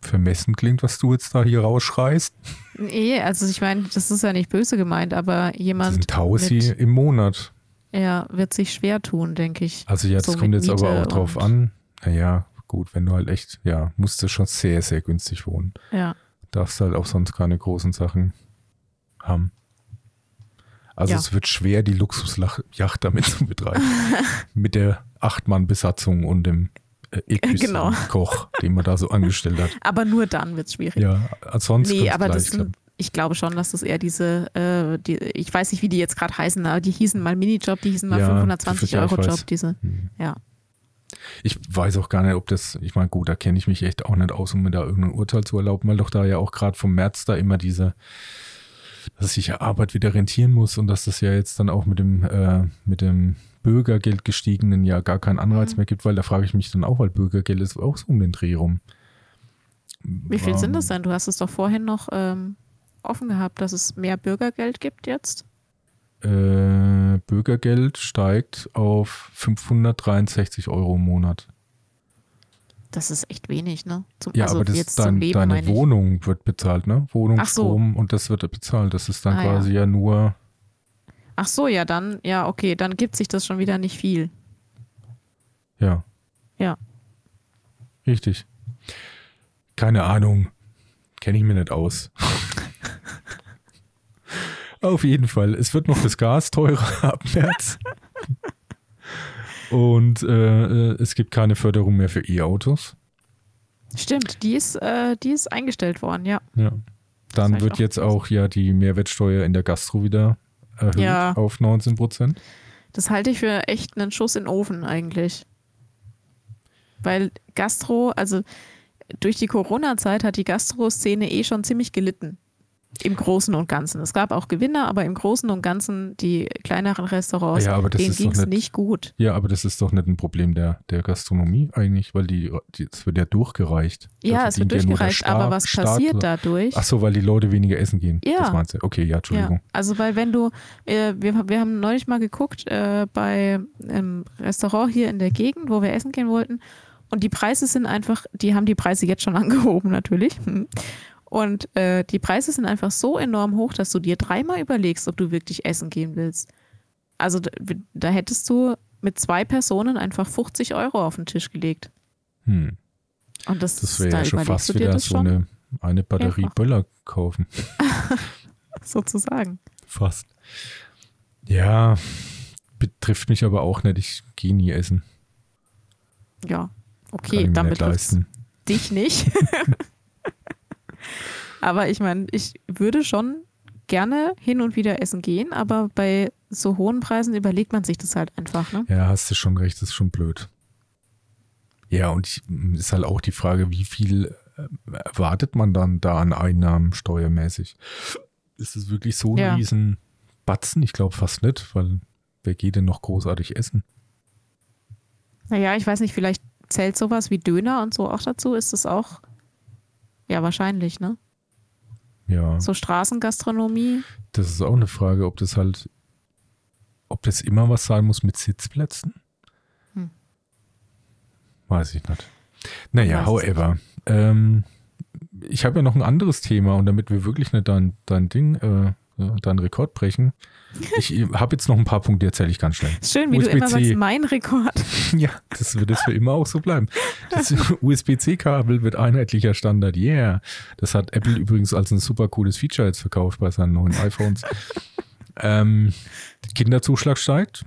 vermessen klingt, was du jetzt da hier rausschreist. Nee, also ich meine, das ist ja nicht böse gemeint, aber Das jemand sind Tausi mit- im Monat. ja, wird sich schwer tun, denke ich. Also ja, das So kommt jetzt aber Miete auch drauf an. Naja, gut, wenn du halt echt, ja, musst du schon sehr, sehr günstig wohnen. Ja. Darfst halt auch sonst keine großen Sachen haben. Also Ja. es wird schwer, die Luxusjacht damit zu betreiben. Mit der Acht-Mann-Besatzung und dem äh, Genau. Koch, den man da so angestellt hat. Aber nur dann wird es schwierig. Ja, ansonsten nee, aber gleich das sind, ich glaube schon, dass das eher diese, äh, die, ich weiß nicht, wie die jetzt gerade heißen, aber die hießen mal Minijob, die hießen mal Ja, 520 ja, ich Euro weiß. Job, diese. Hm. Ja. Ich weiß auch gar nicht, ob das, ich meine, gut, da kenne ich mich echt auch nicht aus, um mir da irgendein Urteil zu erlauben, weil doch da ja auch gerade vom März da immer diese, dass sich ja Arbeit wieder rentieren muss und dass das ja jetzt dann auch mit dem, äh, mit dem Bürgergeld gestiegenen ja gar keinen Anreiz Mhm. mehr gibt, weil da frage ich mich dann auch, weil Bürgergeld ist auch so um den Dreh rum. Wie viel sind das denn? Du hast es doch vorhin noch ähm, offen gehabt, dass es mehr Bürgergeld gibt jetzt. Äh, Bürgergeld steigt auf 563 Euro im Monat. Das ist echt wenig, ne? Zum, Ja, also aber das jetzt ist zum dein, Leben, deine. Wohnung wird bezahlt, ne? Wohnung, Ach so. Strom und das wird bezahlt. Das ist dann Ah, ja. quasi ja nur Ach so, ja, dann, ja, okay, dann gibt sich das schon wieder nicht viel. Ja. Ja. Richtig. Keine Ahnung. Kenne ich mir nicht aus. Auf jeden Fall. Es wird noch das Gas teurer ab März. Und äh, äh, es gibt keine Förderung mehr für E-Autos. Stimmt, die ist, äh, die ist eingestellt worden, ja. Ja. Dann wird jetzt auch ja die Mehrwertsteuer in der Gastro wieder erhöht Ja. auf 19 Prozent. Das halte ich für echt einen Schuss in den Ofen eigentlich. Weil Gastro, also durch die Corona-Zeit hat die Gastro-Szene eh schon ziemlich gelitten. Im Großen und Ganzen. Es gab auch Gewinner, aber im Großen und Ganzen die kleineren Restaurants, Ja, denen ging es nicht- gut. Ja, aber das ist doch nicht ein Problem der, der Gastronomie eigentlich, weil die, es wird ja durchgereicht. Da Ja, es wird verdient ja durchgereicht, aber was Staat- passiert dadurch? Ach so, weil die Leute weniger essen gehen. Ja. Das meinst du? Okay, ja, Entschuldigung. Ja, also weil wenn du, äh, wir, wir haben neulich mal geguckt äh, bei einem Restaurant hier in der Gegend, wo wir essen gehen wollten und die Preise sind einfach, die haben die Preise jetzt schon angehoben natürlich. Und äh, die Preise sind einfach so enorm hoch, dass du dir dreimal überlegst, ob du wirklich essen gehen willst. Also da, da hättest du mit zwei Personen einfach 50 Euro auf den Tisch gelegt Hm. und das, Das wäre da ja schon fast wieder so schon eine, eine Batterie Mehrfach. Böller kaufen. sozusagen. Fast. Ja, betrifft mich aber auch nicht. Ich gehe nie essen. Ja, okay, dann nicht betrifft leisten. dich nicht. aber ich meine, ich würde schon gerne hin und wieder essen gehen, aber bei so hohen Preisen überlegt man sich das halt einfach. Ne? Ja, hast du schon recht, das ist schon blöd. Ja, und ich, ist halt auch die Frage, wie viel äh, erwartet man dann da an Einnahmen steuermäßig? Ist es wirklich so ein Ja. riesen Batzen? Ich glaube fast nicht, weil wer geht denn noch großartig essen? Naja, ich weiß nicht, vielleicht zählt sowas wie Döner und so auch dazu. Ist das auch? Ja, wahrscheinlich, ne? Ja, So Straßengastronomie. das ist auch eine Frage, ob das halt, ob das immer was sein muss mit Sitzplätzen? Hm. Weiß ich nicht. Naja, Weiß however. Ähm, ich habe ja noch ein anderes Thema und damit wir wirklich nicht dein, dein Ding, äh, äh, deinen Rekord brechen, ich habe jetzt noch ein paar Punkte, die erzähle ich ganz schnell. Schön, wie du immer sagst, mein Rekord. Ja, das wird jetzt für immer auch so bleiben. Das USB-C-Kabel wird einheitlicher Standard. Yeah. Das hat Apple übrigens als ein super cooles Feature jetzt verkauft bei seinen neuen iPhones. ähm, Kinderzuschlag steigt.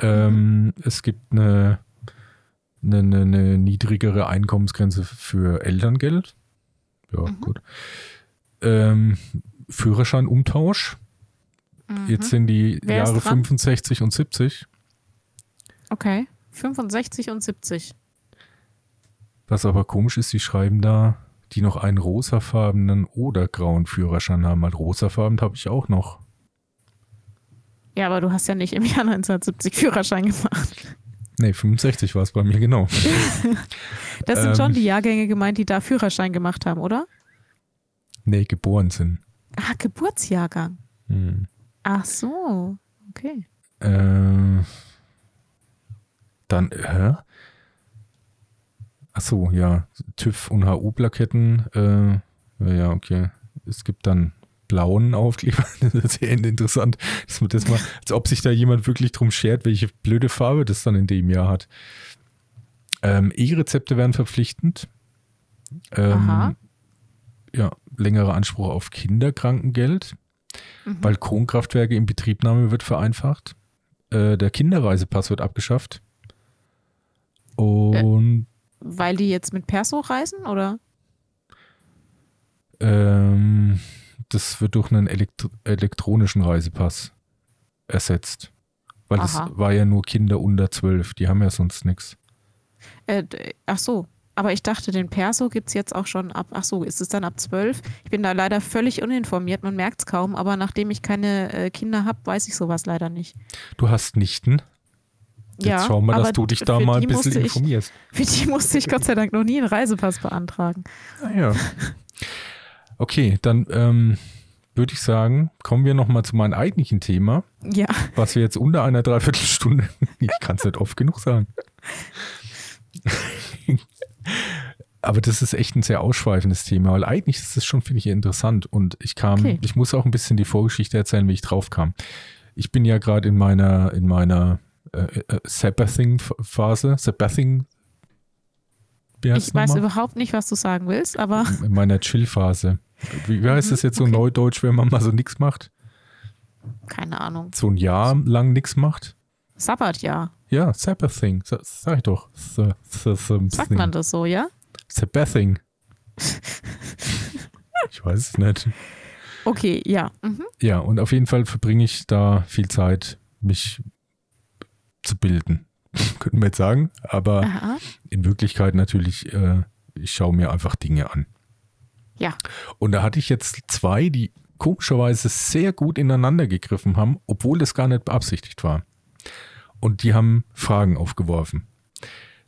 Ähm, Es gibt eine, eine, eine, eine niedrigere Einkommensgrenze für Elterngeld. Ja, Mhm. gut. Ähm, Führerscheinumtausch. Jetzt sind die Mhm. Wer Jahre dran? 65 und 70. Okay. 65 und 70. Was aber komisch ist, die schreiben da, die noch einen rosafarbenen oder grauen Führerschein haben. Halt rosafarben habe ich auch noch. Ja, aber du hast ja nicht im Jahr 1970 Führerschein gemacht. Nee, 65 war es bei mir genau. Das sind Ähm. schon die Jahrgänge gemeint, die da Führerschein gemacht haben, oder? Nee, geboren sind. Ah, Geburtsjahrgang. Hm. Ach so, okay. Äh, dann, hä? Ach so, ja. TÜV und HU-Plaketten. Äh, ja, okay. Es gibt dann blauen Aufkleber. Das ist sehr interessant. Dass man das mal, als ob sich da jemand wirklich drum schert, welche blöde Farbe das dann in dem Jahr hat. Ähm, E-Rezepte werden verpflichtend. Ähm, Aha. Ja, längerer Anspruch auf Kinderkrankengeld. Mhm. Balkonkraftwerke in Betriebnahme wird vereinfacht. Äh, der Kinderreisepass wird abgeschafft. Und Weil die jetzt mit Perso reisen, oder? ähm, das wird durch einen Elektro elektronischen Reisepass ersetzt. Weil das Aha. war ja nur Kinder unter zwölf, die haben ja sonst nichts. Äh, ach so. Aber ich dachte, den Perso gibt es jetzt auch schon ab. Ach so, ist es dann ab 12? Ich bin da leider völlig uninformiert, man merkt es kaum, aber nachdem ich keine äh, Kinder habe, weiß ich sowas leider nicht. Du hast Nichten. Jetzt ja, schau mal, dass du dich da mal ein bisschen musste ich, informierst. Für die musste ich Gott sei Dank noch nie einen Reisepass beantragen. Ah, ja. Okay, dann ähm, würde ich sagen, kommen wir nochmal zu meinem eigentlichen Thema, Ja, was wir jetzt unter einer Dreiviertelstunde, ich kann es nicht oft genug sagen. Aber das ist echt ein sehr ausschweifendes Thema, weil eigentlich ist es schon, finde ich, interessant. Und ich kam, Okay. ich muss auch ein bisschen die Vorgeschichte erzählen, wie ich drauf kam. Ich bin ja gerade in meiner, in meiner äh, äh, Sabbathing-Phase, Sabbathing, wie heißt ich weiß nochmal? überhaupt nicht, was du sagen willst, aber in meiner Chill-Phase. Wie, wie heißt das jetzt so okay. neudeutsch, wenn man mal so nichts macht? keine Ahnung. So ein Jahr lang nichts macht? Sabbatjahr. Ja, Sabbathing, sa- sag ich doch. Sa- sa- sa- Sagt man das so, ja? Sabbathing. ich weiß es nicht. Okay, ja. Mhm. Ja, und auf jeden Fall verbringe ich da viel Zeit, mich zu bilden. Könnten wir jetzt sagen, aber Aha. in Wirklichkeit natürlich äh, ich schaue mir einfach Dinge an. Ja. Und da hatte ich jetzt zwei, die komischerweise sehr gut ineinander gegriffen haben, obwohl das gar nicht beabsichtigt war. Und die haben Fragen aufgeworfen.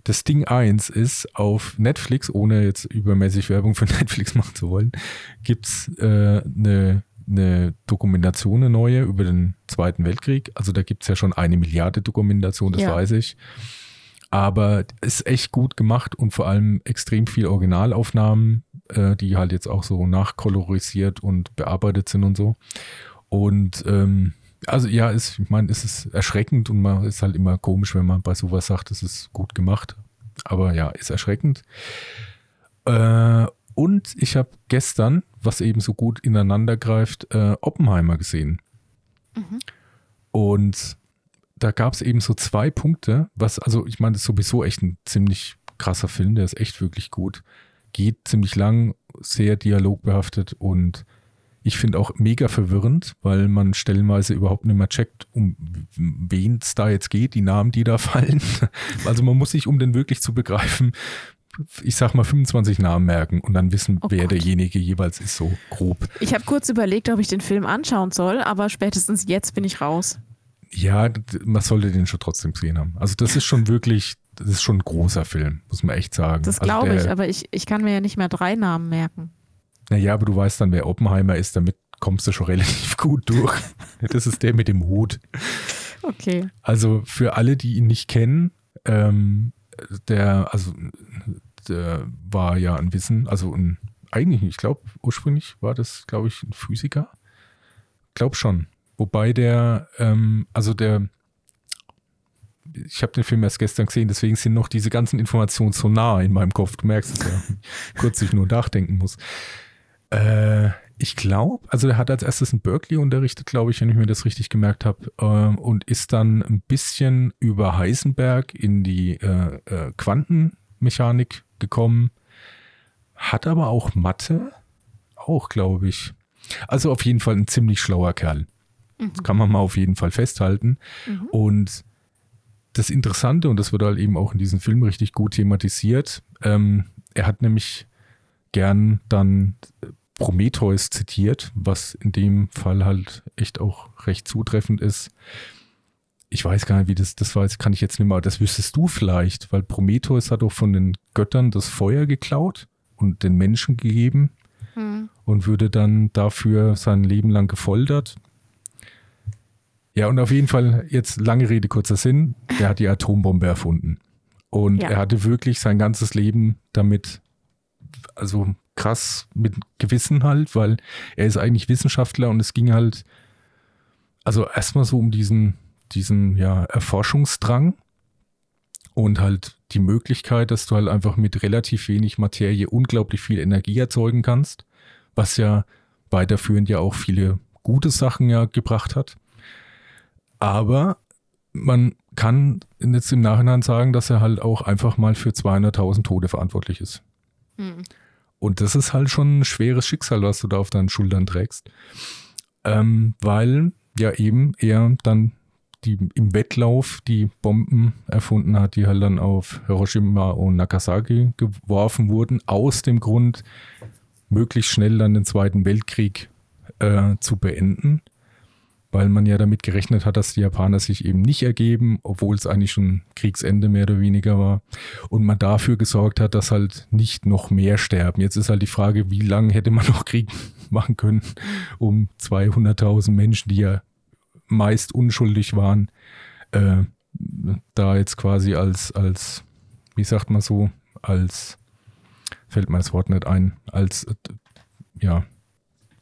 Das Ding 1 ist auf Netflix, ohne jetzt übermäßig Werbung für Netflix machen zu wollen, gibt es äh, eine, eine Dokumentation, eine neue über den Zweiten Weltkrieg. Also da gibt es ja schon eine Milliarde Dokumentation, das Ja. weiß ich. Aber ist echt gut gemacht und vor allem extrem viel Originalaufnahmen, äh, die halt jetzt auch so nachkolorisiert und bearbeitet sind und so. Und ähm, also ja, ist, ich meine, es ist erschreckend und man ist halt immer komisch, wenn man bei sowas sagt, es ist gut gemacht. Aber ja, ist erschreckend. Äh, und ich habe gestern, was eben so gut ineinander greift, äh, Oppenheimer gesehen. Mhm. Und da gab es eben so zwei Punkte, was, also ich meine, das ist sowieso echt ein ziemlich krasser Film, der ist echt wirklich gut. Geht ziemlich lang, sehr dialogbehaftet und ich finde auch mega verwirrend, weil man stellenweise überhaupt nicht mehr checkt, um wen es da jetzt geht, die Namen, die da fallen. Also man muss sich, um den wirklich zu begreifen, ich sag mal 25 Namen merken und dann wissen, Oh wer Gott. derjenige jeweils ist, so grob. Ich habe kurz überlegt, ob ich den Film anschauen soll, aber spätestens jetzt bin ich raus. Ja, man sollte den schon trotzdem gesehen haben. Also das ist schon wirklich, das ist schon ein großer Film, muss man echt sagen. Das also glaube ich, der- aber ich, ich kann mir ja nicht mehr drei Namen merken. Naja, aber du weißt dann, wer Oppenheimer ist, damit kommst du schon relativ gut durch. Das ist der mit dem Hut. Okay. Also für alle, die ihn nicht kennen, ähm, der, also der war ja ein Wissen, also ein, eigentlich, ich glaube, ursprünglich war das, glaube ich, ein Physiker. Glaub schon. Wobei der, ähm, also der, ich habe den Film erst gestern gesehen, deswegen sind noch diese ganzen Informationen so nah in meinem Kopf. Du merkst es ja, kurz ich nur nachdenken muss. Äh, ich glaube, also er hat als erstes in Berkeley unterrichtet, glaube ich, wenn ich mir das richtig gemerkt habe, äh, und ist dann ein bisschen über Heisenberg in die äh, äh, Quantenmechanik gekommen, hat aber auch Mathe, auch, glaube ich. Also auf jeden Fall ein ziemlich schlauer Kerl. Das kann man mal auf jeden Fall festhalten. Mhm. Und das Interessante, und das wird halt eben auch in diesem Film richtig gut thematisiert, ähm, er hat nämlich gern dann Prometheus zitiert, was in dem Fall halt echt auch recht zutreffend ist. Ich weiß gar nicht, wie das, das war, jetzt kann ich jetzt nicht mehr, das wüsstest du vielleicht, weil Prometheus hat auch von den Göttern das Feuer geklaut und den Menschen gegeben Hm. und würde dann dafür sein Leben lang gefoltert. Ja, und auf jeden Fall, jetzt lange Rede, kurzer Sinn, der hat die Atombombe erfunden. Und Ja. er hatte wirklich sein ganzes Leben damit, also krass mit Gewissen halt, weil er ist eigentlich Wissenschaftler und es ging halt, also erstmal so um diesen, diesen, ja, Erforschungsdrang und halt die Möglichkeit, dass du halt einfach mit relativ wenig Materie unglaublich viel Energie erzeugen kannst, was ja weiterführend ja auch viele gute Sachen ja gebracht hat. Aber man kann jetzt im Nachhinein sagen, dass er halt auch einfach mal für 200.000 Tode verantwortlich ist. Hm. Und das ist halt schon ein schweres Schicksal, was du da auf deinen Schultern trägst. Ähm, weil ja eben er dann die im Wettlauf die Bomben erfunden hat, die halt dann auf Hiroshima und Nagasaki geworfen wurden, aus dem Grund, möglichst schnell dann den Zweiten Weltkrieg äh, zu beenden, weil man ja damit gerechnet hat, dass die Japaner sich eben nicht ergeben, obwohl es eigentlich schon Kriegsende mehr oder weniger war und man dafür gesorgt hat, dass halt nicht noch mehr sterben. Jetzt ist halt die Frage, wie lange hätte man noch Krieg machen können, um 200.000 Menschen, die ja meist unschuldig waren, äh, da jetzt quasi als, als, wie sagt man so, als, fällt mir das Wort nicht ein, als, ja,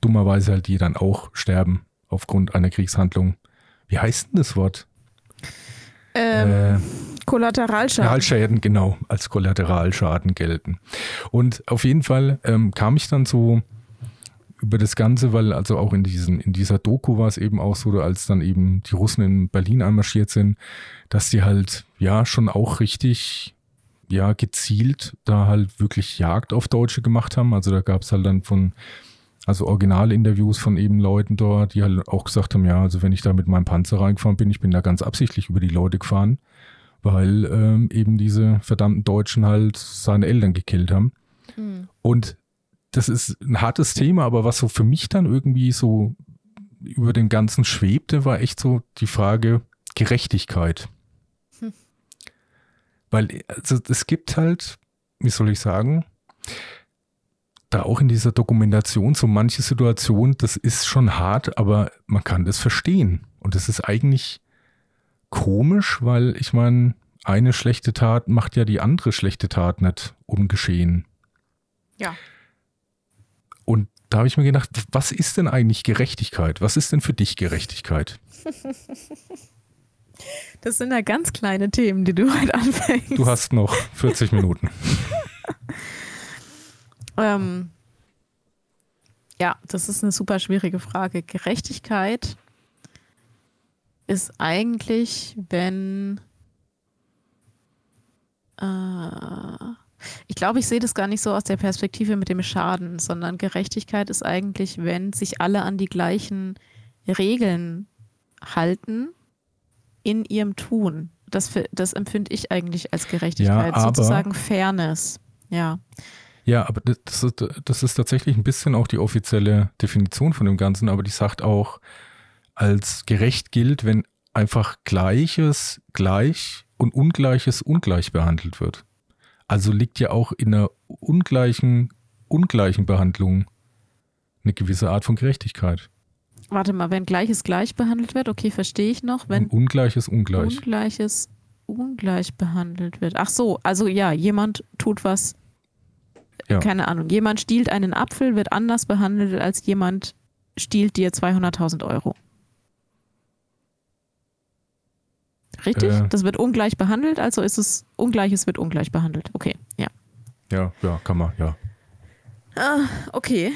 dummerweise halt die dann auch sterben aufgrund einer Kriegshandlung. Wie heißt denn das Wort? Ähm, Äh, Kollateralschaden. Kollateralschäden, genau, als Kollateralschaden gelten. Und auf jeden Fall ähm, kam ich dann so über das Ganze, weil also auch in, diesen, in dieser Doku war es eben auch so, als dann eben die Russen in Berlin einmarschiert sind, dass die halt ja schon auch richtig ja gezielt da halt wirklich Jagd auf Deutsche gemacht haben. Also da gab es halt dann von also Originalinterviews von eben Leuten dort, die halt auch gesagt haben, ja, also wenn ich da mit meinem Panzer reingefahren bin, ich bin da ganz absichtlich über die Leute gefahren, weil ähm, eben diese verdammten Deutschen halt seine Eltern gekillt haben. Mhm. Und das ist ein hartes Thema, aber was so für mich dann irgendwie so über den Ganzen schwebte, war echt so die Frage Gerechtigkeit. Hm. Weil also, es gibt halt, wie soll ich sagen, da auch in dieser Dokumentation so manche Situationen, das ist schon hart, aber man kann das verstehen. Und das ist eigentlich komisch, weil ich meine, eine schlechte Tat macht ja die andere schlechte Tat nicht ungeschehen. Ja. Und da habe ich mir gedacht, was ist denn eigentlich Gerechtigkeit? Was ist denn für dich Gerechtigkeit? Das sind ja ganz kleine Themen, die du heute anfängst. Du hast noch 40 Minuten. ähm, ja, das ist eine super schwierige Frage. Gerechtigkeit ist eigentlich, wenn äh, ich glaube, ich sehe das gar nicht so aus der Perspektive mit dem Schaden, sondern Gerechtigkeit ist eigentlich, wenn sich alle an die gleichen Regeln halten in ihrem Tun. Das, das empfinde ich eigentlich als Gerechtigkeit, ja, sozusagen Fairness. Ja. Ja, aber das ist, das ist tatsächlich ein bisschen auch die offizielle Definition von dem Ganzen, aber die sagt auch, als gerecht gilt, wenn einfach Gleiches gleich und Ungleiches ungleich behandelt wird. Also liegt ja auch in einer ungleichen, ungleichen Behandlung eine gewisse Art von Gerechtigkeit. Warte mal, wenn Gleiches gleich behandelt wird, okay, verstehe ich noch. Wenn Und Ungleiches ungleich. Ungleiches ungleich behandelt wird. Ach so, also ja, jemand tut was, ja. keine Ahnung, jemand stiehlt einen Apfel, wird anders behandelt als jemand stiehlt dir 200.000 Euro. Richtig? Äh, das wird ungleich behandelt, also ist es Ungleiches wird ungleich behandelt. Okay, ja. Ja, ja, kann man, ja. Ah, okay.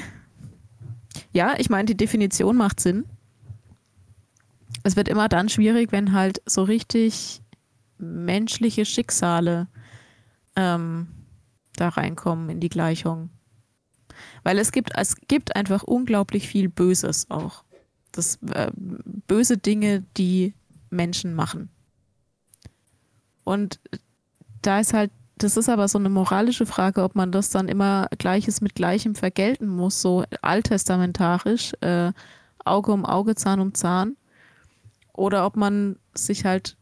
Ja, ich meine, die Definition macht Sinn. Es wird immer dann schwierig, wenn halt so richtig menschliche Schicksale ähm, da reinkommen in die Gleichung. Weil es gibt, es gibt einfach unglaublich viel Böses auch. Das äh, böse Dinge, die Menschen machen. Und da ist halt, das ist aber so eine moralische Frage, ob man das dann immer Gleiches mit Gleichem vergelten muss, so alttestamentarisch, äh, Auge um Auge, Zahn um Zahn. Oder ob man sich halt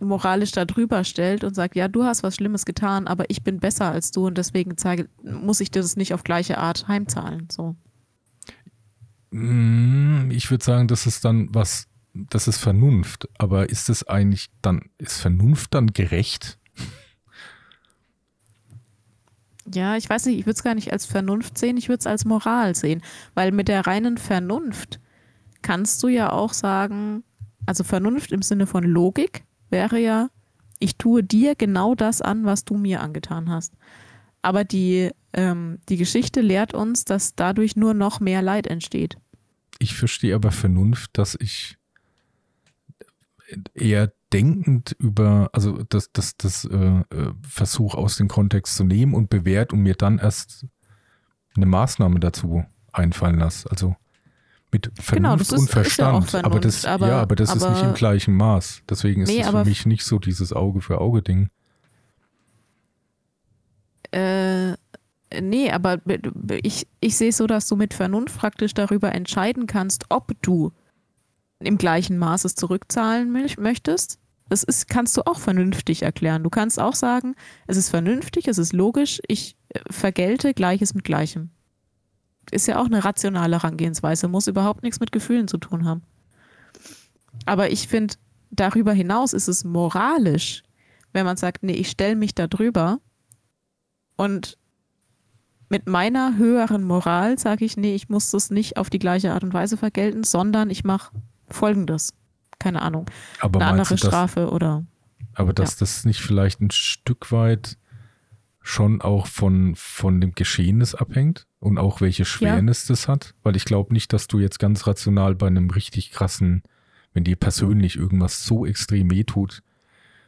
moralisch da drüber stellt und sagt, ja, du hast was Schlimmes getan, aber ich bin besser als du und deswegen zeige, muss ich dir das nicht auf gleiche Art heimzahlen. So. Mm, ich würde sagen, das ist dann was das ist Vernunft, aber ist es eigentlich dann, ist Vernunft dann gerecht? Ja, ich weiß nicht, ich würde es gar nicht als Vernunft sehen, ich würde es als Moral sehen, weil mit der reinen Vernunft kannst du ja auch sagen, also Vernunft im Sinne von Logik wäre ja, ich tue dir genau das an, was du mir angetan hast. Aber die, ähm, die Geschichte lehrt uns, dass dadurch nur noch mehr Leid entsteht. Ich verstehe aber Vernunft, dass ich eher denkend über, also das, das, das äh, äh, Versuch aus dem Kontext zu nehmen und bewährt und mir dann erst eine Maßnahme dazu einfallen lasse. Also mit genau, Vernunft genau, und Verstand. Ja Vernunft, aber das, aber, ja, aber das aber, ist nicht im gleichen Maß. Deswegen ist nee, das für mich nicht so dieses Auge für Auge Ding. Äh, nee, aber ich, ich sehe es so, dass du mit Vernunft praktisch darüber entscheiden kannst, ob du im gleichen Maße zurückzahlen möchtest. Das ist, kannst du auch vernünftig erklären. Du kannst auch sagen, es ist vernünftig, es ist logisch, ich äh, vergelte Gleiches mit Gleichem. Ist ja auch eine rationale Herangehensweise, muss überhaupt nichts mit Gefühlen zu tun haben. Aber ich finde, darüber hinaus ist es moralisch, wenn man sagt, nee, ich stelle mich da drüber und mit meiner höheren Moral sage ich, nee, ich muss das nicht auf die gleiche Art und Weise vergelten, sondern ich mache folgendes. Keine Ahnung. Aber eine andere das, Strafe oder. Aber dass ja. das nicht vielleicht ein Stück weit schon auch von, von dem Geschehnis abhängt und auch welche Schwernis ja. das hat? Weil ich glaube nicht, dass du jetzt ganz rational bei einem richtig krassen, wenn dir persönlich irgendwas so extrem wehtut,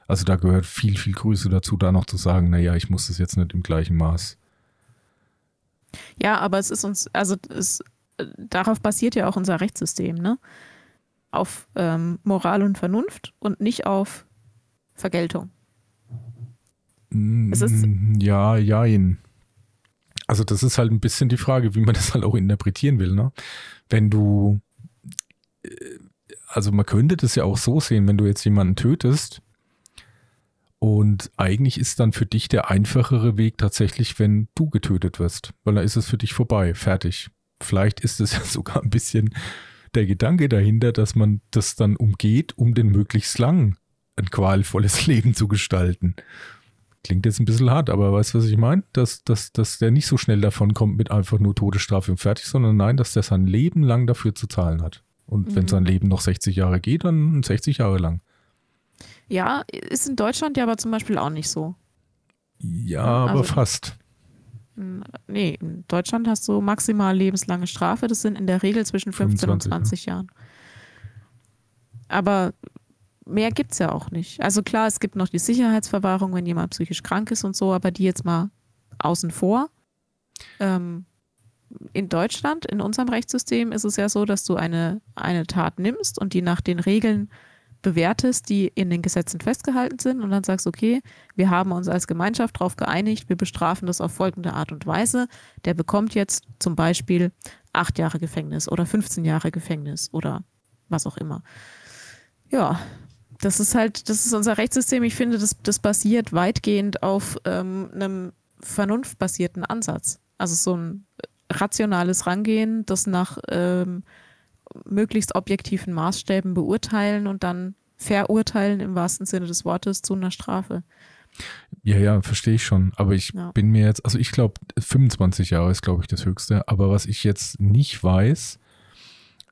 also da gehört viel, viel Größe dazu, da noch zu sagen, naja, ich muss das jetzt nicht im gleichen Maß. Ja, aber es ist uns, also es, darauf basiert ja auch unser Rechtssystem, ne? auf ähm, Moral und Vernunft und nicht auf Vergeltung. Es ist, mm, ja, jein. also das ist halt ein bisschen die Frage, wie man das halt auch interpretieren will. Ne? Wenn du, äh, also man könnte das ja auch so sehen, wenn du jetzt jemanden tötest und eigentlich ist dann für dich der einfachere Weg tatsächlich, wenn du getötet wirst, weil dann ist es für dich vorbei, fertig. Vielleicht ist es ja sogar ein bisschen der Gedanke dahinter, dass man das dann umgeht, um den möglichst lang ein qualvolles Leben zu gestalten. Klingt jetzt ein bisschen hart, aber weißt du, was ich meine? Dass, dass, dass der nicht so schnell davon kommt mit einfach nur Todesstrafe und fertig, sondern nein, dass der sein Leben lang dafür zu zahlen hat. Und mhm. wenn sein Leben noch 60 Jahre geht, dann 60 Jahre lang. Ja, ist in Deutschland ja aber zum Beispiel auch nicht so. Ja, aber also, fast. Nee, in Deutschland hast du maximal lebenslange Strafe. Das sind in der Regel zwischen 15 25, und 20 ja. Jahren. Aber mehr gibt es ja auch nicht. Also klar, es gibt noch die Sicherheitsverwahrung, wenn jemand psychisch krank ist und so, aber die jetzt mal außen vor. Ähm, in Deutschland, in unserem Rechtssystem, ist es ja so, dass du eine, eine Tat nimmst und die nach den Regeln bewertest, die in den Gesetzen festgehalten sind und dann sagst, okay, wir haben uns als Gemeinschaft darauf geeinigt, wir bestrafen das auf folgende Art und Weise. Der bekommt jetzt zum Beispiel acht Jahre Gefängnis oder 15 Jahre Gefängnis oder was auch immer. Ja, das ist halt, das ist unser Rechtssystem. Ich finde, das, das basiert weitgehend auf ähm, einem vernunftbasierten Ansatz. Also so ein rationales Rangehen, das nach ähm, möglichst objektiven Maßstäben beurteilen und dann verurteilen im wahrsten Sinne des Wortes zu einer Strafe. Ja, ja, verstehe ich schon. Aber ich ja. bin mir jetzt, also ich glaube, 25 Jahre ist, glaube ich, das Höchste. Aber was ich jetzt nicht weiß,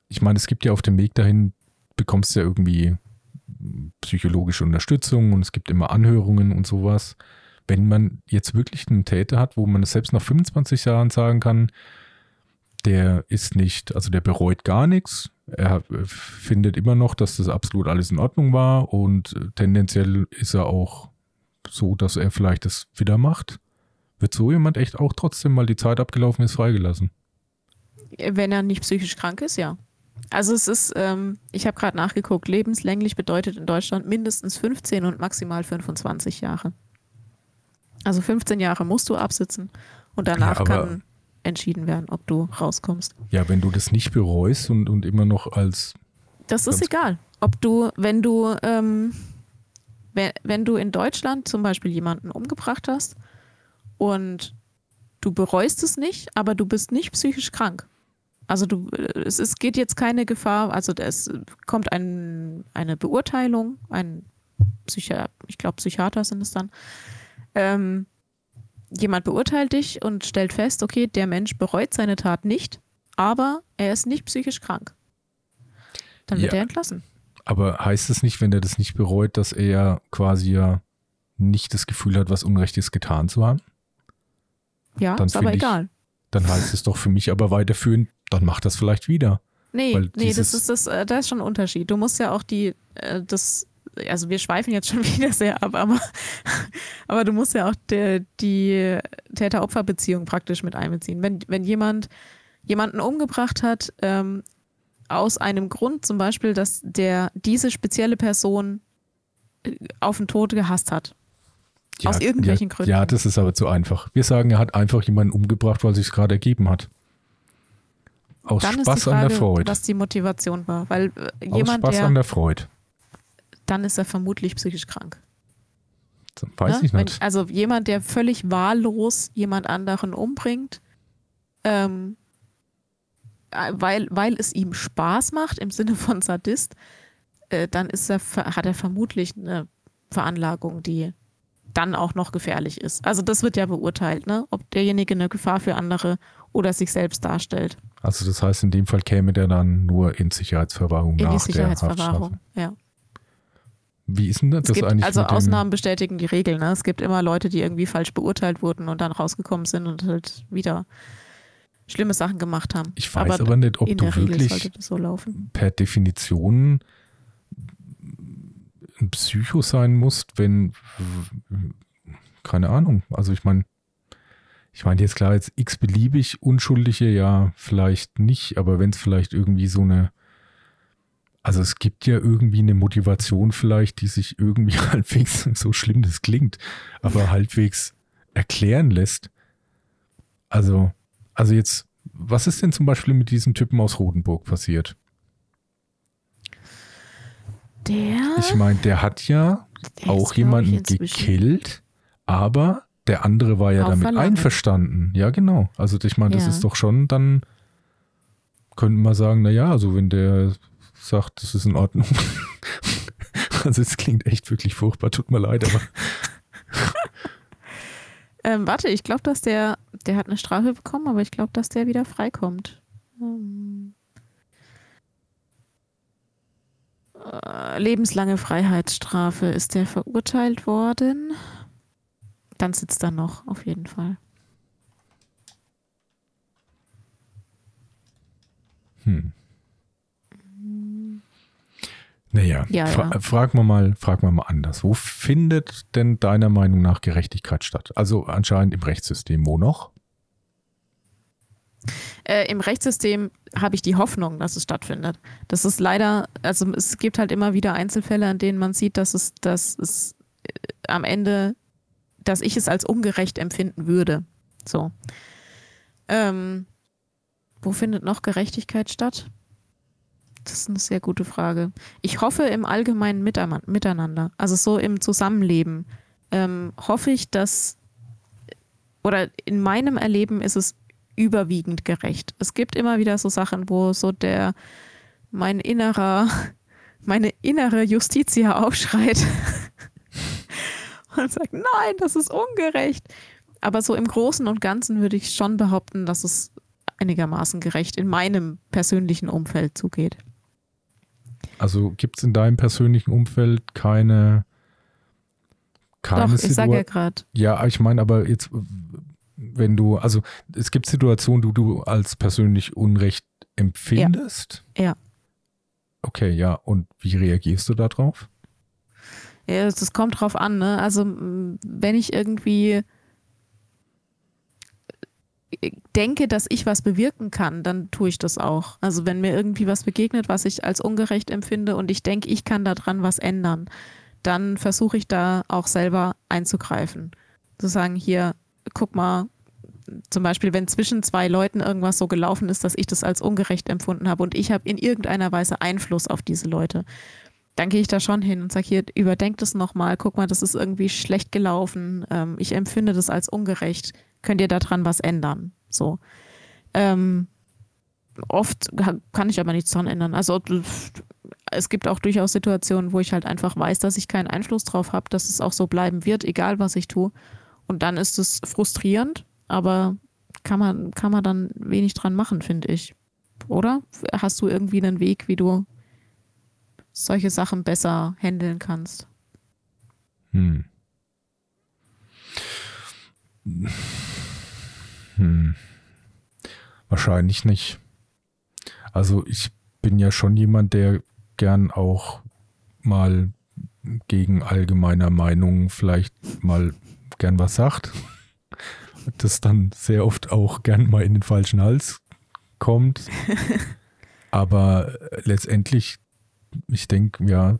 ich meine, es gibt ja auf dem Weg dahin, bekommst du ja irgendwie psychologische Unterstützung und es gibt immer Anhörungen und sowas. Wenn man jetzt wirklich einen Täter hat, wo man es selbst nach 25 Jahren sagen kann, der ist nicht, also der bereut gar nichts. Er findet immer noch, dass das absolut alles in Ordnung war und tendenziell ist er auch so, dass er vielleicht das wieder macht. Wird so jemand echt auch trotzdem, weil die Zeit abgelaufen ist, freigelassen? Wenn er nicht psychisch krank ist, ja. Also es ist, ähm, ich habe gerade nachgeguckt, lebenslänglich bedeutet in Deutschland mindestens 15 und maximal 25 Jahre. Also 15 Jahre musst du absitzen und danach ja, kann entschieden werden, ob du rauskommst. Ja, wenn du das nicht bereust und, und immer noch als. Das ist egal. Ob du, wenn du, ähm, wenn, wenn du in Deutschland zum Beispiel jemanden umgebracht hast und du bereust es nicht, aber du bist nicht psychisch krank also du, es, es geht jetzt keine Gefahr, also es kommt ein, eine Beurteilung, ein Psychi ich glaube Psychiater sind es dann. Ähm, jemand beurteilt dich und stellt fest, okay, der Mensch bereut seine Tat nicht, aber er ist nicht psychisch krank. Dann wird ja, er entlassen. Aber heißt es nicht, wenn er das nicht bereut, dass er quasi ja nicht das Gefühl hat, was Unrechtes getan zu haben? Ja, dann ist aber ich, egal. Dann heißt es doch für mich aber weiterführend, dann mach das vielleicht wieder. Nee, nee, das ist das, äh, da ist schon ein Unterschied. Du musst ja auch die, äh, das, also wir schweifen jetzt schon wieder sehr ab, aber, aber du musst ja auch der, die Täter-Opfer-Beziehung praktisch mit einbeziehen. Wenn, wenn jemand jemanden umgebracht hat, ähm, aus einem Grund zum Beispiel, dass der diese spezielle Person äh, auf den Tod gehasst hat. Ja, aus irgendwelchen ja, Gründen. Ja, das ist aber zu einfach. Wir sagen, er hat einfach jemanden umgebracht, weil sich es gerade ergeben hat. Aus dann Spaß Frage, an der Freude. Was die Motivation war. Weil äh, jemand, Aus Spaß der, an der Freude. Dann ist er vermutlich psychisch krank. Weiß ne? ich nicht. Wenn, also jemand, der völlig wahllos jemand anderen umbringt, ähm, äh, weil, weil es ihm Spaß macht, im Sinne von Sadist, äh, dann ist er, hat er vermutlich eine Veranlagung, die dann auch noch gefährlich ist. Also das wird ja beurteilt, ne? ob derjenige eine Gefahr für andere oder sich selbst darstellt. Also das heißt, in dem Fall käme der dann nur in Sicherheitsverwahrung in nach die Sicherheitsverwahrung, ja. Wie ist denn das gibt, eigentlich? Also Ausnahmen bestätigen die Regel. Ne? Es gibt immer Leute, die irgendwie falsch beurteilt wurden und dann rausgekommen sind und halt wieder schlimme Sachen gemacht haben. Ich weiß aber, aber nicht, ob du wirklich so per Definition ein Psycho sein musst, wenn keine Ahnung. Also ich meine, ich meine jetzt klar, jetzt x-beliebig Unschuldige ja vielleicht nicht, aber wenn es vielleicht irgendwie so eine, also es gibt ja irgendwie eine Motivation vielleicht, die sich irgendwie halbwegs, so schlimm das klingt, aber halbwegs erklären lässt. Also, also jetzt, was ist denn zum Beispiel mit diesem Typen aus Rodenburg passiert? Der? Ich meine, der hat ja der auch jemanden gekillt, aber der andere war ja Auf damit Verlangen. einverstanden. Ja, genau. Also ich meine, das Ja. ist doch schon, dann könnte man sagen, naja, also wenn der sagt, das ist in Ordnung. also es klingt echt wirklich furchtbar, tut mir leid, aber Ähm, warte, ich glaube, dass der, der hat eine Strafe bekommen, aber ich glaube, dass der wieder freikommt. Ähm, äh, lebenslange Freiheitsstrafe ist der verurteilt worden. Dann sitzt er noch, auf jeden Fall. hm. Naja, Ja, fra ja. frag mal mal, frag mal mal anders. Wo findet denn deiner Meinung nach Gerechtigkeit statt? Also anscheinend im Rechtssystem. Wo noch? Äh, Im Rechtssystem habe ich die Hoffnung, dass es stattfindet. Das ist leider, also es gibt halt immer wieder Einzelfälle, an denen man sieht, dass es, dass es äh, am Ende, dass ich es als ungerecht empfinden würde. So. Ähm, wo findet noch Gerechtigkeit statt? Das ist eine sehr gute Frage. Ich hoffe im allgemeinen Miteinander, also so im Zusammenleben, ähm, hoffe ich, dass, oder in meinem Erleben ist es überwiegend gerecht. Es gibt immer wieder so Sachen, wo so der, mein innerer, meine innere Justitia aufschreit und sagt, nein, das ist ungerecht. Aber so im Großen und Ganzen würde ich schon behaupten, dass es einigermaßen gerecht in meinem persönlichen Umfeld zugeht. Also gibt es in deinem persönlichen Umfeld keine, keine Doch, ich sage ja Situation? gerade, Ja, ich meine aber jetzt, wenn du, also es gibt Situationen, die du als persönlich Unrecht empfindest. Ja. Okay, ja. Und wie reagierst du darauf? Das kommt drauf an, ne? Also wenn ich irgendwie äh, denke, dass ich was bewirken kann, dann tue ich das auch. Also wenn mir irgendwie was begegnet, was ich als ungerecht empfinde und ich denke, ich kann daran was ändern, dann versuche ich da auch selber einzugreifen. Zu sagen, hier, guck mal, zum Beispiel, wenn zwischen zwei Leuten irgendwas so gelaufen ist, dass ich das als ungerecht empfunden habe und ich habe in irgendeiner Weise Einfluss auf diese Leute, dann gehe ich da schon hin und sage hier, überdenk das nochmal, guck mal, das ist irgendwie schlecht gelaufen, ähm, ich empfinde das als ungerecht, könnt ihr daran was ändern? So. Ähm, oft ka- kann ich aber nichts dran ändern. Also es gibt auch durchaus Situationen, wo ich halt einfach weiß, dass ich keinen Einfluss drauf habe, dass es auch so bleiben wird, egal was ich tue. Und dann ist es frustrierend, aber kann man, kann man dann wenig dran machen, finde ich. Oder? Hast du irgendwie einen Weg, wie du solche Sachen besser handeln kannst? Hm. Hm. Wahrscheinlich nicht. Also ich bin ja schon jemand, der gern auch mal gegen allgemeiner Meinung vielleicht mal gern was sagt. Das dann sehr oft auch gern mal in den falschen Hals kommt. Aber letztendlich, ich denke, ja,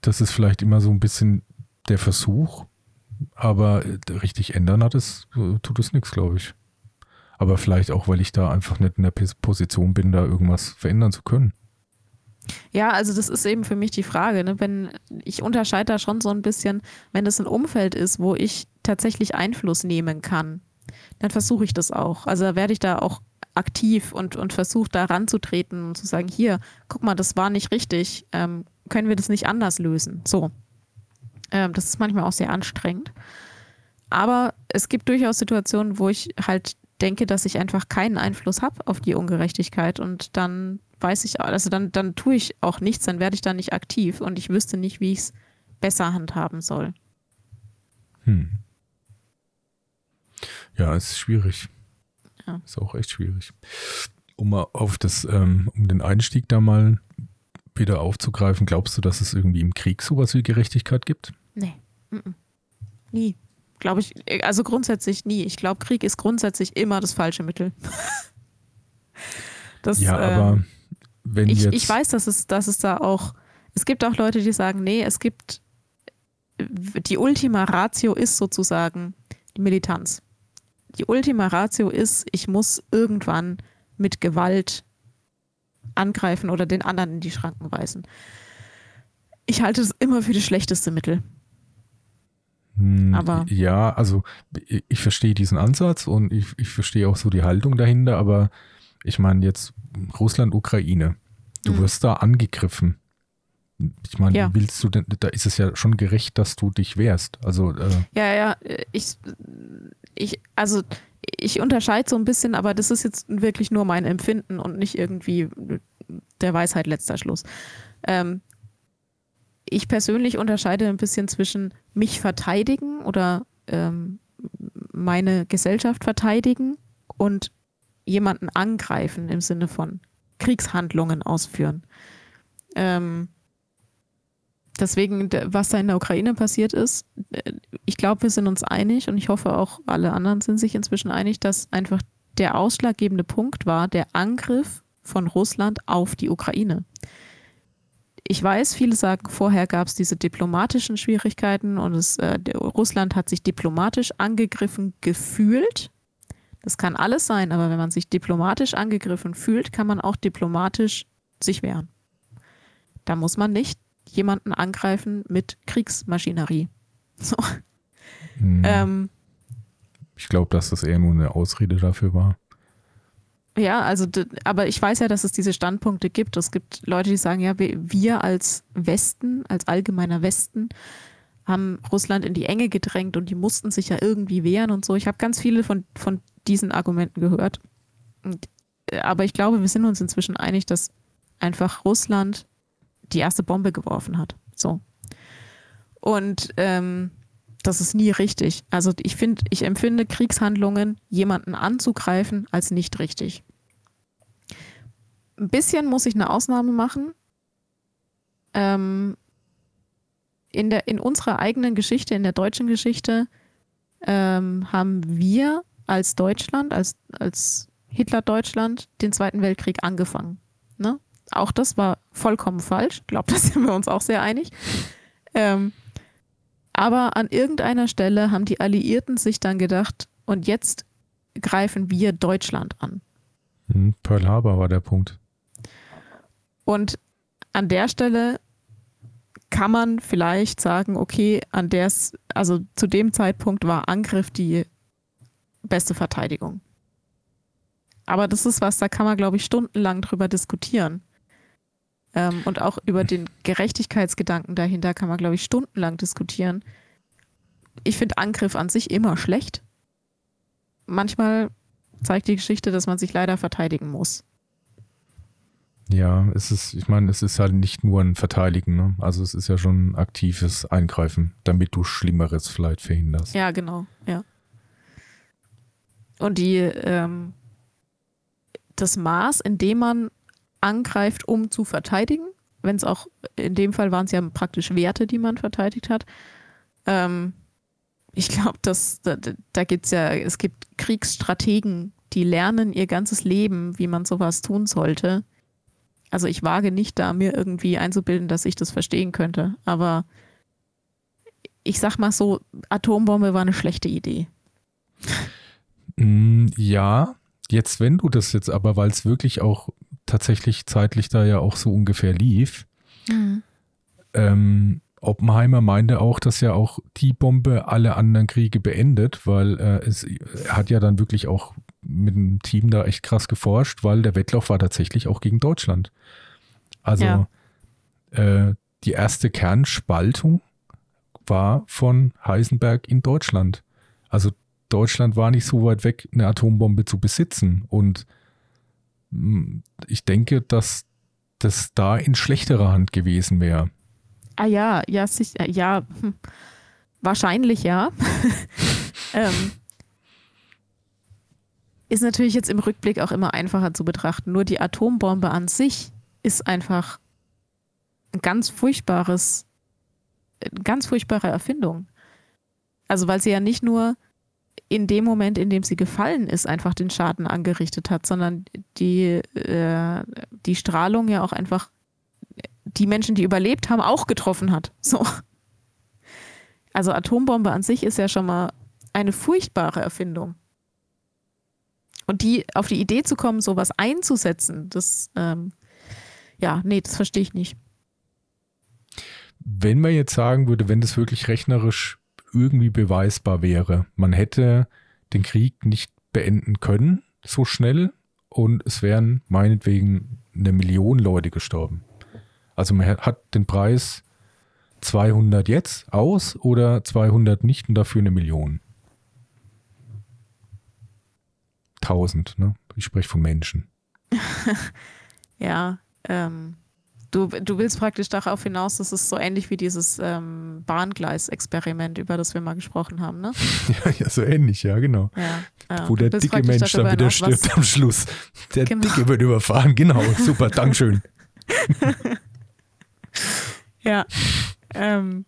das ist vielleicht immer so ein bisschen der Versuch, aber richtig ändern hat es, äh, tut es nichts, glaube ich. Aber vielleicht auch, weil ich da einfach nicht in der Pos- Position bin, da irgendwas verändern zu können. Ja, also das ist eben für mich die Frage. Ne? Wenn ich unterscheide da schon so ein bisschen, wenn es ein Umfeld ist, wo ich tatsächlich Einfluss nehmen kann, dann versuche ich das auch. Also werde ich da auch aktiv und, und versuche da ranzutreten und zu sagen, hier, guck mal, das war nicht richtig, ähm, können wir das nicht anders lösen? So. Ähm, das ist manchmal auch sehr anstrengend. Aber es gibt durchaus Situationen, wo ich halt denke, dass ich einfach keinen Einfluss habe auf die Ungerechtigkeit und dann weiß ich, also dann, dann tue ich auch nichts, dann werde ich da nicht aktiv und ich wüsste nicht, wie ich es besser handhaben soll. Hm. Ja, es ist schwierig. Ja. Ist auch echt schwierig. Um mal auf das, ähm, um den Einstieg da mal wieder aufzugreifen, glaubst du, dass es irgendwie im Krieg sowas wie Gerechtigkeit gibt? Nee. Mm-mm. Nie. Glaube ich, also grundsätzlich nie. Ich glaube, Krieg ist grundsätzlich immer das falsche Mittel. das, ja, ähm, aber wenn ich, jetzt. ich weiß, dass es, dass es da auch, es gibt auch Leute, die sagen, nee, es gibt, die Ultima Ratio ist sozusagen die Militanz. Die Ultima Ratio ist, ich muss irgendwann mit Gewalt angreifen oder den anderen in die Schranken weisen. Ich halte es immer für das schlechteste Mittel. Hm, Aber- ja, also ich, ich verstehe diesen Ansatz und ich, ich verstehe auch so die Haltung dahinter, aber ich meine jetzt Russland, Ukraine, du Mhm. wirst da angegriffen. Ich meine, Ja. willst du denn, da ist es ja schon gerecht, dass du dich wehrst. Also äh, Ja, ja, ich, ich, also ich unterscheide so ein bisschen, aber das ist jetzt wirklich nur mein Empfinden und nicht irgendwie der Weisheit letzter Schluss. Ähm, ich persönlich unterscheide ein bisschen zwischen mich verteidigen oder ähm, meine Gesellschaft verteidigen und jemanden angreifen im Sinne von Kriegshandlungen ausführen. Ähm, deswegen, was da in der Ukraine passiert ist, äh, ich glaube, wir sind uns einig und ich hoffe auch alle anderen sind sich inzwischen einig, dass einfach der ausschlaggebende Punkt war der Angriff von Russland auf die Ukraine. Ich weiß, viele sagen, vorher gab es diese diplomatischen Schwierigkeiten und es, äh, Russland hat sich diplomatisch angegriffen gefühlt. Das kann alles sein, aber wenn man sich diplomatisch angegriffen fühlt, kann man auch diplomatisch sich wehren. Da muss man nicht jemanden angreifen mit Kriegsmaschinerie. So. mh, Ähm, ich glaube, dass das eher nur eine Ausrede dafür war. ja, also, aber ich weiß ja, dass es diese Standpunkte gibt. Es gibt Leute, die sagen, ja, wir, wir als Westen, als allgemeiner Westen, haben Russland in die Enge gedrängt und die mussten sich ja irgendwie wehren und so. Ich habe ganz viele von, von diesen Argumenten gehört. Äh, aber ich glaube, wir sind uns inzwischen einig, dass einfach Russland die erste Bombe geworfen hat. So. Und ähm, das ist nie richtig. Also ich finde, ich empfinde Kriegshandlungen, jemanden anzugreifen, als nicht richtig. Ein bisschen muss ich eine Ausnahme machen. Ähm, in, der, in unserer eigenen Geschichte, in der deutschen Geschichte, ähm, haben wir als Deutschland, als, als Hitler-Deutschland, den Zweiten Weltkrieg angefangen. Auch das war vollkommen falsch. Ich glaube, da sind wir uns auch sehr einig. Ähm, aber an irgendeiner Stelle haben die Alliierten sich dann gedacht, und jetzt greifen wir Deutschland an. Hm, Pearl Harbor war der Punkt. Und an der Stelle kann man vielleicht sagen, okay, an der, also zu dem Zeitpunkt war Angriff die beste Verteidigung. Aber das ist was, da kann man, glaube ich, stundenlang drüber diskutieren. Ähm, und auch über den Gerechtigkeitsgedanken dahinter kann man, glaube ich, stundenlang diskutieren. Ich finde Angriff an sich immer schlecht. Manchmal zeigt die Geschichte, dass man sich leider verteidigen muss. Ja, es ist, ich meine, es ist halt nicht nur ein Verteidigen, ne? Also es ist ja schon ein aktives Eingreifen, damit du Schlimmeres vielleicht verhinderst. Ja, genau, ja. Und die, ähm, das Maß, in dem man angreift, um zu verteidigen, wenn es auch, in dem Fall waren es ja praktisch Werte, die man verteidigt hat. Ähm, ich glaube, dass da, da gibt es ja, es gibt Kriegsstrategen, die lernen ihr ganzes Leben, wie man sowas tun sollte. Also ich wage nicht da, mir irgendwie einzubilden, dass ich das verstehen könnte. Aber ich sag mal so, Atombombe war eine schlechte Idee. Mm, Ja, jetzt wenn du das jetzt aber, weil es wirklich auch tatsächlich zeitlich da ja auch so ungefähr lief, ähm, Oppenheimer meinte auch, dass ja auch die Bombe alle anderen Kriege beendet, weil äh, es er hat ja dann wirklich auch mit dem Team da echt krass geforscht, weil der Wettlauf war tatsächlich auch gegen Deutschland. Also Ja. äh, die erste Kernspaltung war von Heisenberg in Deutschland. Also Deutschland war nicht so weit weg, eine Atombombe zu besitzen. Und ich denke, dass das da in schlechterer Hand gewesen wäre. Ah ja, ja, sicher, ja, hm. wahrscheinlich ja. ähm, ist natürlich jetzt im Rückblick auch immer einfacher zu betrachten. Nur die Atombombe an sich ist einfach ein ganz furchtbares, eine ganz furchtbare Erfindung. Also weil sie ja nicht nur in dem Moment, in dem sie gefallen ist, einfach den Schaden angerichtet hat, sondern die, äh, die Strahlung ja auch einfach die Menschen, die überlebt haben, auch getroffen hat. So. Also Atombombe an sich ist ja schon mal eine furchtbare Erfindung. Und die auf die Idee zu kommen, sowas einzusetzen, das, ähm, ja, nee, das verstehe ich nicht. Wenn man jetzt sagen würde, wenn das wirklich rechnerisch irgendwie beweisbar wäre, man hätte den Krieg nicht beenden können so schnell und es wären meinetwegen eine Million Leute gestorben. Also man hat den Preis 200 jetzt aus oder 200 nicht und dafür eine Million. 1000, ne? Ich spreche von Menschen. ja, ähm, du, du willst praktisch darauf hinaus, dass es so ähnlich wie dieses ähm, Bahngleis-Experiment, über das wir mal gesprochen haben, ne? ja, ja, so ähnlich, ja, genau. Ja, ja, Wo der dicke Mensch dann wieder stirbt am Schluss. Der genau. Dicke wird überfahren, genau. Super, Dankeschön. ja. Ähm,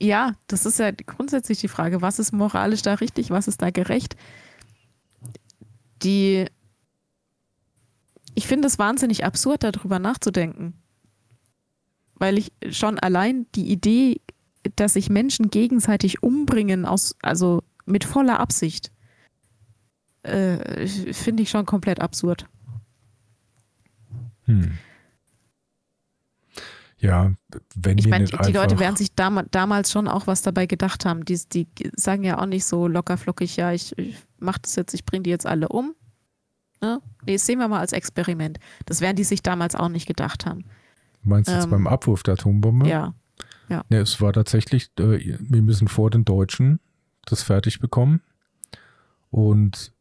ja, das ist ja grundsätzlich die Frage, was ist moralisch da richtig, was ist da gerecht? Die, ich finde es wahnsinnig absurd, darüber nachzudenken. Weil ich schon allein die Idee, dass sich Menschen gegenseitig umbringen, aus, also mit voller Absicht, äh, finde ich schon komplett absurd. Hm. Ja, wenn ich meine, die Leute werden sich dam damals schon auch was dabei gedacht haben. Die, die sagen ja auch nicht so locker flockig, ja, ich, ich mache das jetzt, ich bringe die jetzt alle um. Ne? Nee, das sehen wir mal als Experiment. Das werden die sich damals auch nicht gedacht haben. Meinst du jetzt ähm, beim Abwurf der Atombombe? Ja. ja. ja es war tatsächlich, äh, wir müssen vor den Deutschen das fertig bekommen. Und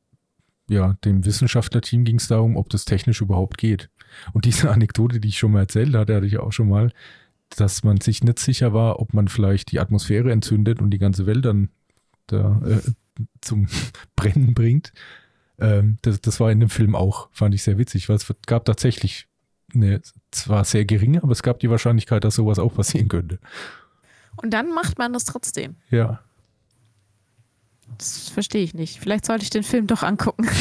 ja, dem Wissenschaftlerteam ging es darum, ob das technisch überhaupt geht. Und diese Anekdote, die ich schon mal erzählt hatte, hatte ich auch schon mal, dass man sich nicht sicher war, ob man vielleicht die Atmosphäre entzündet und die ganze Welt dann da, äh, zum Brennen bringt. Ähm, das, das war in dem Film auch, fand ich sehr witzig, weil es gab tatsächlich eine, zwar sehr geringe, aber es gab die Wahrscheinlichkeit, dass sowas auch passieren könnte. Und dann macht man das trotzdem. Ja. Das verstehe ich nicht. Vielleicht sollte ich den Film doch angucken.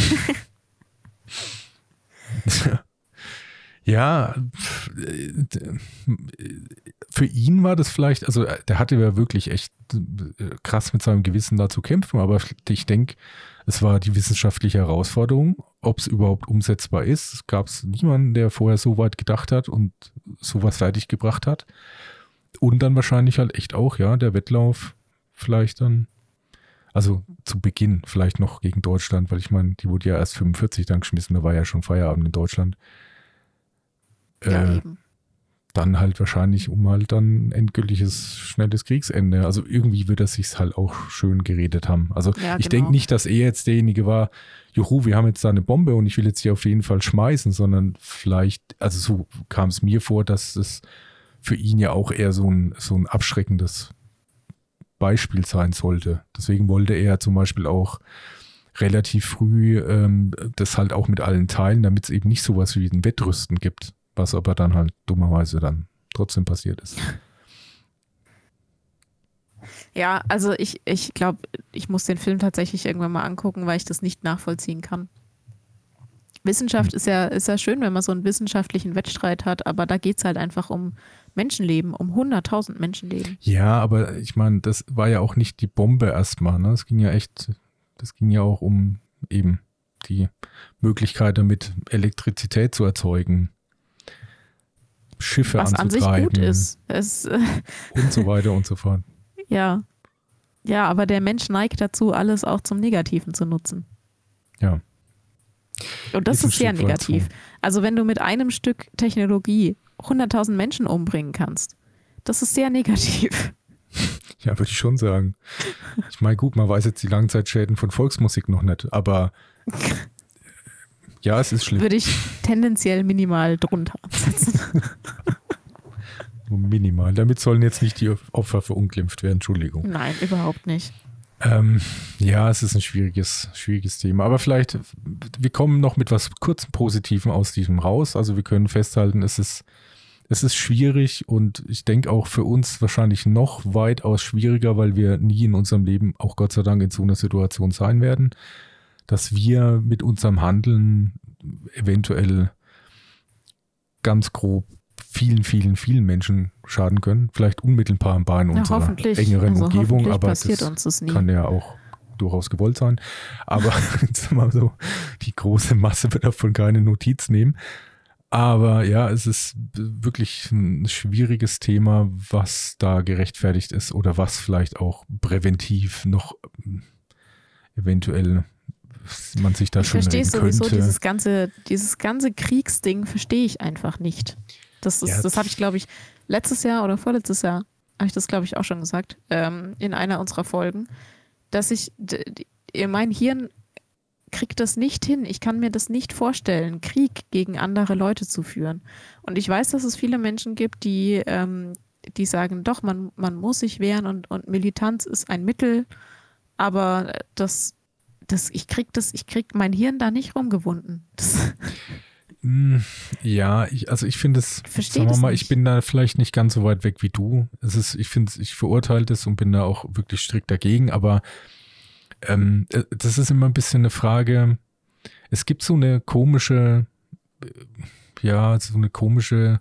ja, für ihn war das vielleicht, also der hatte ja wirklich echt krass mit seinem Gewissen da zu kämpfen, aber ich denke, es war die wissenschaftliche Herausforderung, ob es überhaupt umsetzbar ist. Es gab niemanden, der vorher so weit gedacht hat und sowas fertiggebracht hat. Und dann wahrscheinlich halt echt auch, ja, der Wettlauf vielleicht dann also zu Beginn vielleicht noch gegen Deutschland, weil ich meine, die wurde ja erst 45 dann geschmissen, da war ja schon Feierabend in Deutschland. Ja, äh, dann halt wahrscheinlich um halt dann ein endgültiges, schnelles Kriegsende. Also irgendwie wird er sich halt auch schön geredet haben. Also ja, ich genau. denke nicht, dass er jetzt derjenige war, juhu, wir haben jetzt da eine Bombe und ich will jetzt hier auf jeden Fall schmeißen, sondern vielleicht, also so kam es mir vor, dass es für ihn ja auch eher so ein, so ein abschreckendes Beispiel sein sollte. Deswegen wollte er zum Beispiel auch relativ früh ähm, das halt auch mit allen teilen, damit es eben nicht sowas wie ein Wettrüsten gibt, was aber dann halt dummerweise dann trotzdem passiert ist. Ja, also ich, ich glaube, ich muss den Film tatsächlich irgendwann mal angucken, weil ich das nicht nachvollziehen kann. Wissenschaft hm. ist ja, ist ja schön, wenn man so einen wissenschaftlichen Wettstreit hat, aber da geht es halt einfach um Menschenleben, um 100.000 Menschenleben. Ja, aber ich meine, das war ja auch nicht die Bombe erstmal. Ne? Es ging ja echt, das ging ja auch um eben die Möglichkeit damit, Elektrizität zu erzeugen. Schiffe Was anzutreiben. an sich gut ist. Es, und so weiter und so fort. Ja. Ja, aber der Mensch neigt dazu, alles auch zum Negativen zu nutzen. Ja. Und das ist, ist sehr negativ. Also wenn du mit einem Stück Technologie 100.000 Menschen umbringen kannst. Das ist sehr negativ. Ja, würde ich schon sagen. Ich meine, gut, man weiß jetzt die Langzeitschäden von Volksmusik noch nicht, aber ja, es ist schlimm. Würde ich tendenziell minimal drunter ansetzen. minimal. Damit sollen jetzt nicht die Opfer verunglimpft werden, Entschuldigung. Nein, überhaupt nicht. Ähm, ja, es ist ein schwieriges, schwieriges Thema. Aber vielleicht, wir kommen noch mit was kurzem Positiven aus diesem raus. Also wir können festhalten, es ist es ist schwierig und ich denke auch für uns wahrscheinlich noch weitaus schwieriger, weil wir nie in unserem Leben, auch Gott sei Dank, in so einer Situation sein werden, dass wir mit unserem Handeln eventuell ganz grob vielen, vielen, vielen Menschen schaden können. Vielleicht unmittelbar in ja, unserer engeren also Umgebung, aber das, das kann ja auch durchaus gewollt sein. Aber jetzt mal so, die große Masse wird davon keine Notiz nehmen. Aber ja, es ist wirklich ein schwieriges Thema, was da gerechtfertigt ist oder was vielleicht auch präventiv noch eventuell man sich da ich schon verstehe sowieso könnte. dieses ganze, dieses ganze Kriegsding verstehe ich einfach nicht. Das, ist, Ja, das habe ich, glaube ich, letztes Jahr oder vorletztes Jahr, habe ich das, glaube ich, auch schon gesagt, ähm, in einer unserer Folgen, dass ich, mein Hirn kriegt das nicht hin. Ich kann mir das nicht vorstellen, Krieg gegen andere Leute zu führen. Und ich weiß, dass es viele Menschen gibt, die, ähm, die sagen, doch, man, man muss sich wehren und, und Militanz ist ein Mittel, aber das, das, ich krieg das, ich krieg mein Hirn da nicht rumgewunden. Das, Mm, Ja, ich, also ich finde es, sagen wir mal, nicht. ich bin da vielleicht nicht ganz so weit weg wie du. Es ist, ich finde, ich verurteile das und bin da auch wirklich strikt dagegen, aber ähm, äh, das ist immer ein bisschen eine Frage. Es gibt so eine komische, äh, ja, so eine komische,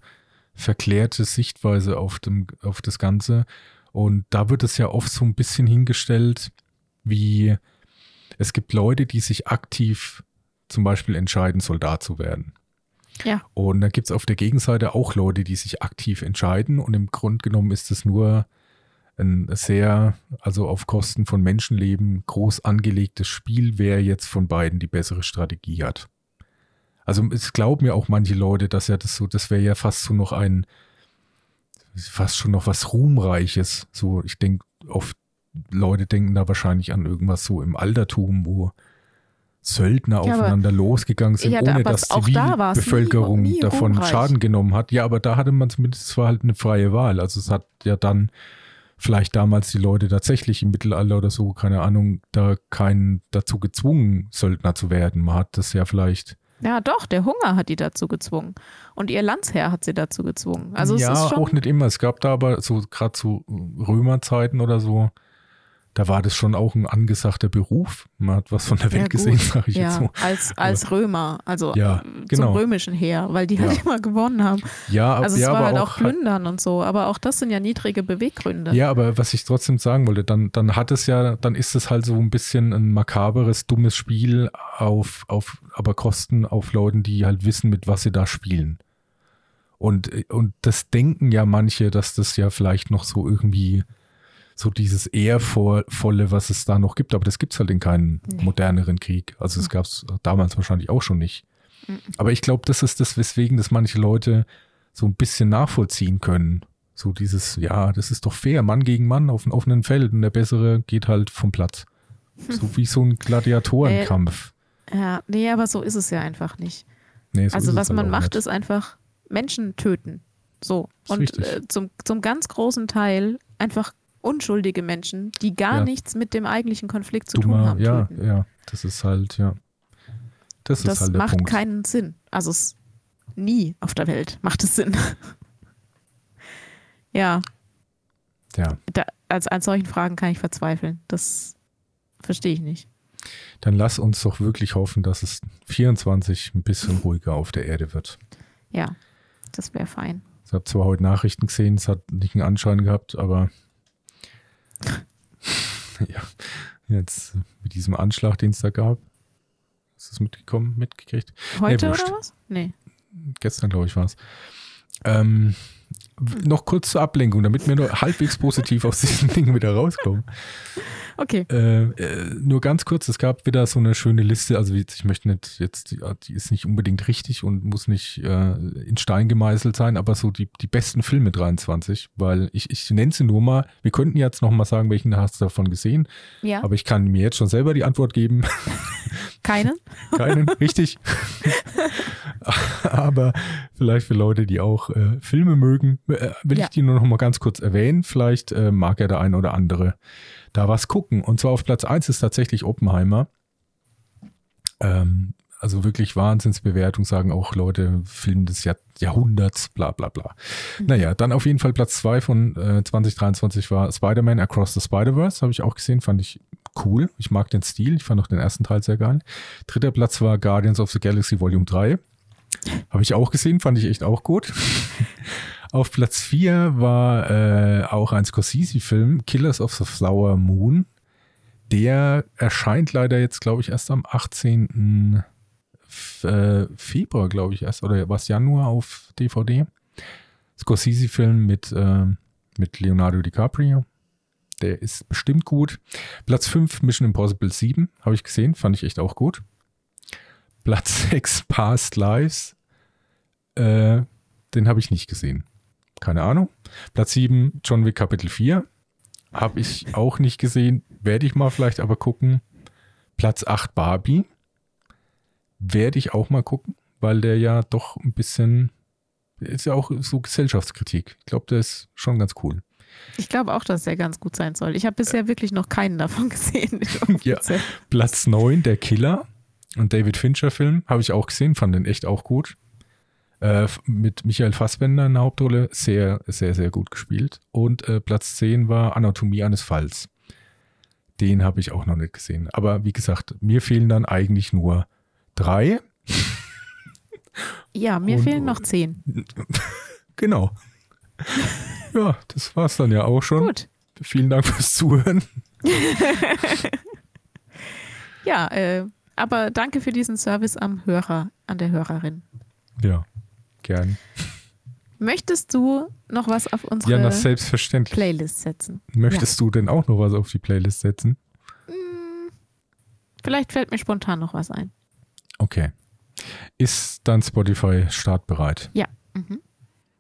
verklärte Sichtweise auf, dem, auf das Ganze. Und da wird es ja oft so ein bisschen hingestellt, wie es gibt Leute, die sich aktiv zum Beispiel entscheiden, Soldat zu werden. ja, Und da gibt es auf der Gegenseite auch Leute, die sich aktiv entscheiden. Und im Grunde genommen ist es nur ein sehr, also auf Kosten von Menschenleben, groß angelegtes Spiel, wer jetzt von beiden die bessere Strategie hat. Also es glauben ja auch manche Leute, dass ja das so, das wäre ja fast so noch ein, fast schon noch was Ruhmreiches. So, ich denke, oft Leute denken da wahrscheinlich an irgendwas so im Altertum, wo Söldner Ja, aufeinander losgegangen sind, Ja, da- ohne dass auch da nie- nie davon ruhmreich. Schaden genommen hat. Ja, aber da hatte man zumindest zwar halt eine freie Wahl. Also es hat ja dann vielleicht damals die Leute tatsächlich im Mittelalter oder so, keine Ahnung, da keinen dazu gezwungen, Söldner zu werden. Man hat das ja vielleicht. ja, doch, der Hunger hat die dazu gezwungen. Und ihr Landsherr hat sie dazu gezwungen. Also ja, es ist schon, auch nicht immer. Es gab da aber so gerade zu Römerzeiten oder so, da war das schon auch ein angesagter Beruf. Man hat was von der Ja, Welt gut. gesehen, sage ich ja, jetzt so. als, als Römer, also Ja, äh, genau. zum römischen Heer, weil die halt Ja. immer gewonnen haben. Ja, aber, Also es ja, war aber halt auch, auch Plündern und so, aber auch das sind ja niedrige Beweggründe. Ja, aber was ich trotzdem sagen wollte, dann, dann hat es ja, dann ist es halt so ein bisschen ein makaberes, dummes Spiel auf, auf, aber Kosten auf Leuten, die halt wissen, mit was sie da spielen. Und, und das denken ja manche, dass das ja vielleicht noch so irgendwie so dieses Ehrvolle, was es da noch gibt, aber das gibt es halt in keinem Nee. moderneren Krieg. Also es gab es damals wahrscheinlich auch schon nicht. Mhm. Aber ich glaube, das ist das, weswegen das manche Leute so ein bisschen nachvollziehen können. So dieses, ja, das ist doch fair, Mann gegen Mann auf einem offenen Feld und der Bessere geht halt vom Platz. So wie so ein Gladiatorenkampf. Ja, nee, aber so ist es ja einfach nicht. Nee, so also was halt man macht, nicht. ist einfach Menschen töten. So. Und äh, zum, zum ganz großen Teil einfach unschuldige Menschen, die gar Ja. nichts mit dem eigentlichen Konflikt zu tun dummer, haben, ja, töten. ja, das ist halt, ja. Das ist Das halt der macht Punkt. keinen Sinn. Also es nie auf der Welt macht es Sinn. ja, ja. da, als an solchen Fragen kann ich verzweifeln. Das verstehe ich nicht. Dann lass uns doch wirklich hoffen, dass es 24 ein bisschen ruhiger auf der Erde wird. Ja, das wäre fein. Ich habe zwar heute Nachrichten gesehen, es hat nicht einen Anschein gehabt, aber ja, jetzt mit diesem Anschlag, den es da gab, hast du es mitgekommen, mitgekriegt? Heute wurscht. oder was? Nee. Gestern, glaube ich, war es. Ähm, noch kurz zur Ablenkung, damit wir nur halbwegs positiv aus diesem Ding wieder rauskommen. Okay. Äh, äh, nur ganz kurz, es gab wieder so eine schöne Liste, also jetzt- ich möchte nicht jetzt, die, die ist nicht unbedingt richtig und muss nicht äh, in Stein gemeißelt sein, aber so die, die besten Filme 23, weil ich, ich nenne sie nur mal, wir könnten jetzt noch mal sagen, welchen hast du davon gesehen, Ja, aber ich kann mir jetzt schon selber die Antwort geben, keinen? keinen, richtig. aber vielleicht für Leute, die auch äh, Filme mögen, will Ja. ich die nur noch mal ganz kurz erwähnen, vielleicht äh, mag ja der eine oder andere da was gucken. Und zwar auf Platz 1 ist tatsächlich Oppenheimer. Ähm, also wirklich Wahnsinnsbewertung, sagen auch Leute, Film des Jahr Jahrhunderts, bla bla bla. Naja, dann auf jeden Fall Platz 2 von äh, 2023 war Spider-Man Across the Spider-Verse, habe ich auch gesehen, fand ich cool. Ich mag den Stil, ich fand auch den ersten Teil sehr geil. Dritter Platz war Guardians of the Galaxy Volume 3. Habe ich auch gesehen, fand ich echt auch gut. Auf Platz 4 war äh, auch ein Scorsese-Film, Killers of the Flower Moon. der erscheint leider jetzt, glaube ich, erst am 18. F- äh, Februar, glaube ich, erst, oder was Januar auf DVD. Scorsese-Film mit, ähm, mit Leonardo DiCaprio. Der ist bestimmt gut. Platz 5, Mission Impossible 7, habe ich gesehen, fand ich echt auch gut. Platz 6, Past Lives. Äh, den habe ich nicht gesehen. Keine Ahnung. Platz 7, John Wick Kapitel 4. Habe ich auch nicht gesehen. Werde ich mal vielleicht aber gucken. Platz 8, Barbie. Werde ich auch mal gucken, weil der ja doch ein bisschen, ist ja auch so Gesellschaftskritik. Ich glaube, der ist schon ganz cool. Ich glaube auch, dass der ganz gut sein soll. Ich habe bisher wirklich noch keinen davon gesehen. Ja. Platz 9, der Killer. Ein David Fincher-Film. Habe ich auch gesehen, fand den echt auch gut. Äh, mit Michael Fassbender in der Hauptrolle. Sehr, sehr, sehr gut gespielt. Und äh, Platz 10 war Anatomie eines Falls. Den habe ich auch noch nicht gesehen. Aber wie gesagt, mir fehlen dann eigentlich nur drei. Ja, mir Und- fehlen noch zehn. Genau. ja, das war's dann ja auch schon. Gut. Vielen Dank fürs Zuhören. Ja, äh, aber danke für diesen Service am Hörer, an der Hörerin. Ja, gern. Möchtest du noch was auf unsere Ja, na, selbstverständlich. Playlist setzen? Möchtest du denn auch noch was auf die Playlist setzen? Hm, vielleicht fällt mir spontan noch was ein. Okay. Ist dann Spotify startbereit? Ja. Mhm.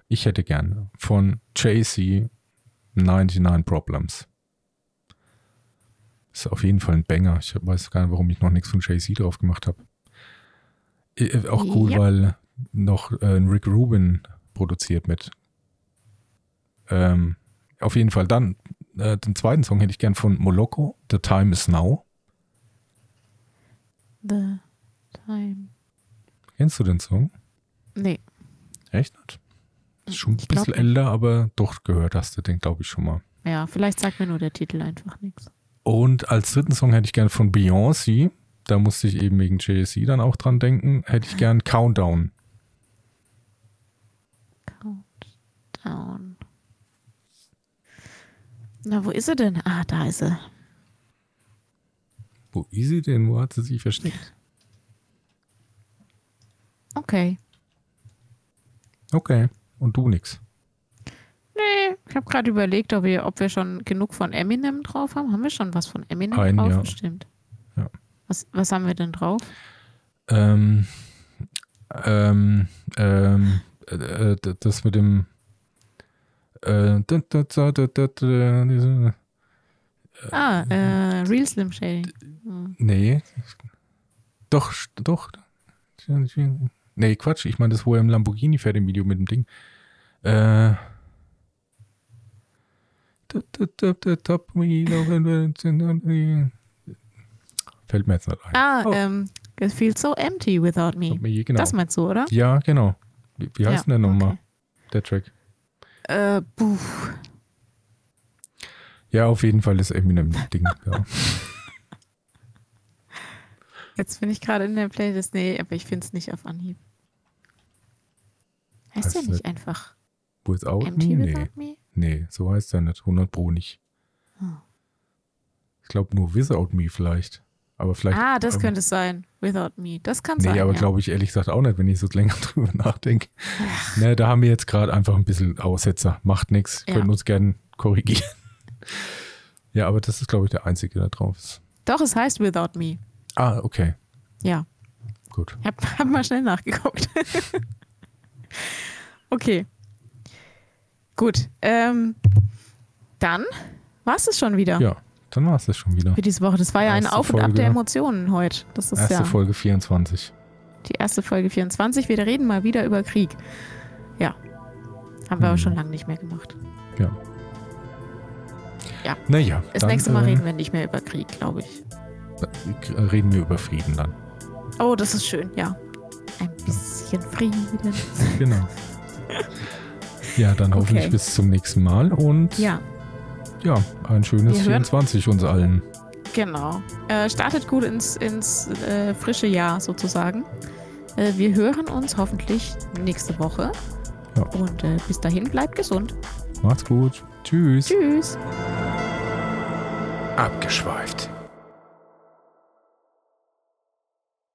Ich hätte gern von JC 99 Problems. Ist auf jeden Fall ein Banger. Ich weiß gar nicht, warum ich noch nichts von JC drauf gemacht habe. Äh, Auch cool, Ja. weil noch äh, Rick Rubin produziert mit. Ähm, auf jeden Fall dann. Äh, den zweiten Song hätte ich gern von Moloko, The Time Is Now. The time. Kennst du den Song? Nee. Echt nicht? Ist schon ein Ich bisschen älter, aber doch gehört hast du den, glaube ich, schon mal. Ja, vielleicht sagt mir nur der Titel einfach nichts. Und als dritten Song hätte ich gern von Beyoncé, da musste ich eben wegen JSC dann auch dran denken, hätte ich gern Countdown. Countdown. Na, wo ist er denn? Ah, da ist er. Wo ist sie denn? Wo hat sie sich versteckt? Okay. Okay. Und du nix. Nee, ich habe gerade überlegt, ob wir, ob wir schon genug von Eminem drauf haben. Haben wir schon was von Eminem Ein, drauf? ja. Bestimmt. Ja. Was, was haben wir denn drauf? Ähm, ähm, ähm, äh, äh, das mit dem äh, Ah, äh, Real Slim Shady. Hm. nee. Doch, doch. Nee, Quatsch. Ich meine, das, wo er im Lamborghini fährt im Video mit dem Ding. Äh. Fällt mir jetzt nicht ein. Ah, Oh. ähm, It feels so empty without me. Genau. Das meinst du, oder? Ja, genau. Wie, wie heißt Ja, denn der nochmal, okay. der Track? Äh, puh. Ja, auf jeden Fall das Eminem-Ding. ja. Jetzt bin ich gerade in der Playlist. Nee, aber ich finde es nicht auf Anhieb. Heißt der nicht einfach Without Empty Me? Without Nee. Me? nee, so heißt der nicht. 100 Pro nicht. Hm. Ich glaube nur Without Me vielleicht. Aber vielleicht. Ah, das aber, könnte es sein. Without Me. Das kann Nee, sein. aber ja. glaube ich ehrlich gesagt auch nicht, wenn ich so länger drüber nachdenke. Ne, da haben wir jetzt gerade einfach ein bisschen Aussetzer. Macht nichts. Ja. Können uns gerne korrigieren. ja, aber das ist, glaube ich, der einzige, der drauf ist. Doch, es heißt Without Me. Ah, okay. Ja. Gut. Ich hab, hab mal schnell nachgeguckt. okay. Gut. Ähm, dann war es schon wieder Ja, dann war es das schon wieder. für diese Woche. Das war ja ein Auf und Ab der Emotionen heute. Das ist Erste ja Folge 24. die erste Folge 24. Wir reden mal wieder über Krieg. Ja. Haben wir aber Hm. schon lange nicht mehr gemacht. Ja. Ja. Naja. Das dann, nächste Mal ähm, reden wir nicht mehr über Krieg, glaube ich. reden wir über Frieden dann. Oh, das ist schön, ja. Ein bisschen Frieden. Genau. Ja, dann hoffentlich Okay. bis zum nächsten Mal und Ja, ja, ein schönes Wir hören- 24 uns allen. genau. Äh, startet gut ins, ins äh, frische Jahr sozusagen. Äh, wir hören uns hoffentlich nächste Woche. Ja. Und äh, bis dahin bleibt gesund. Macht's gut. Tschüss. Tschüss. Abgeschweift.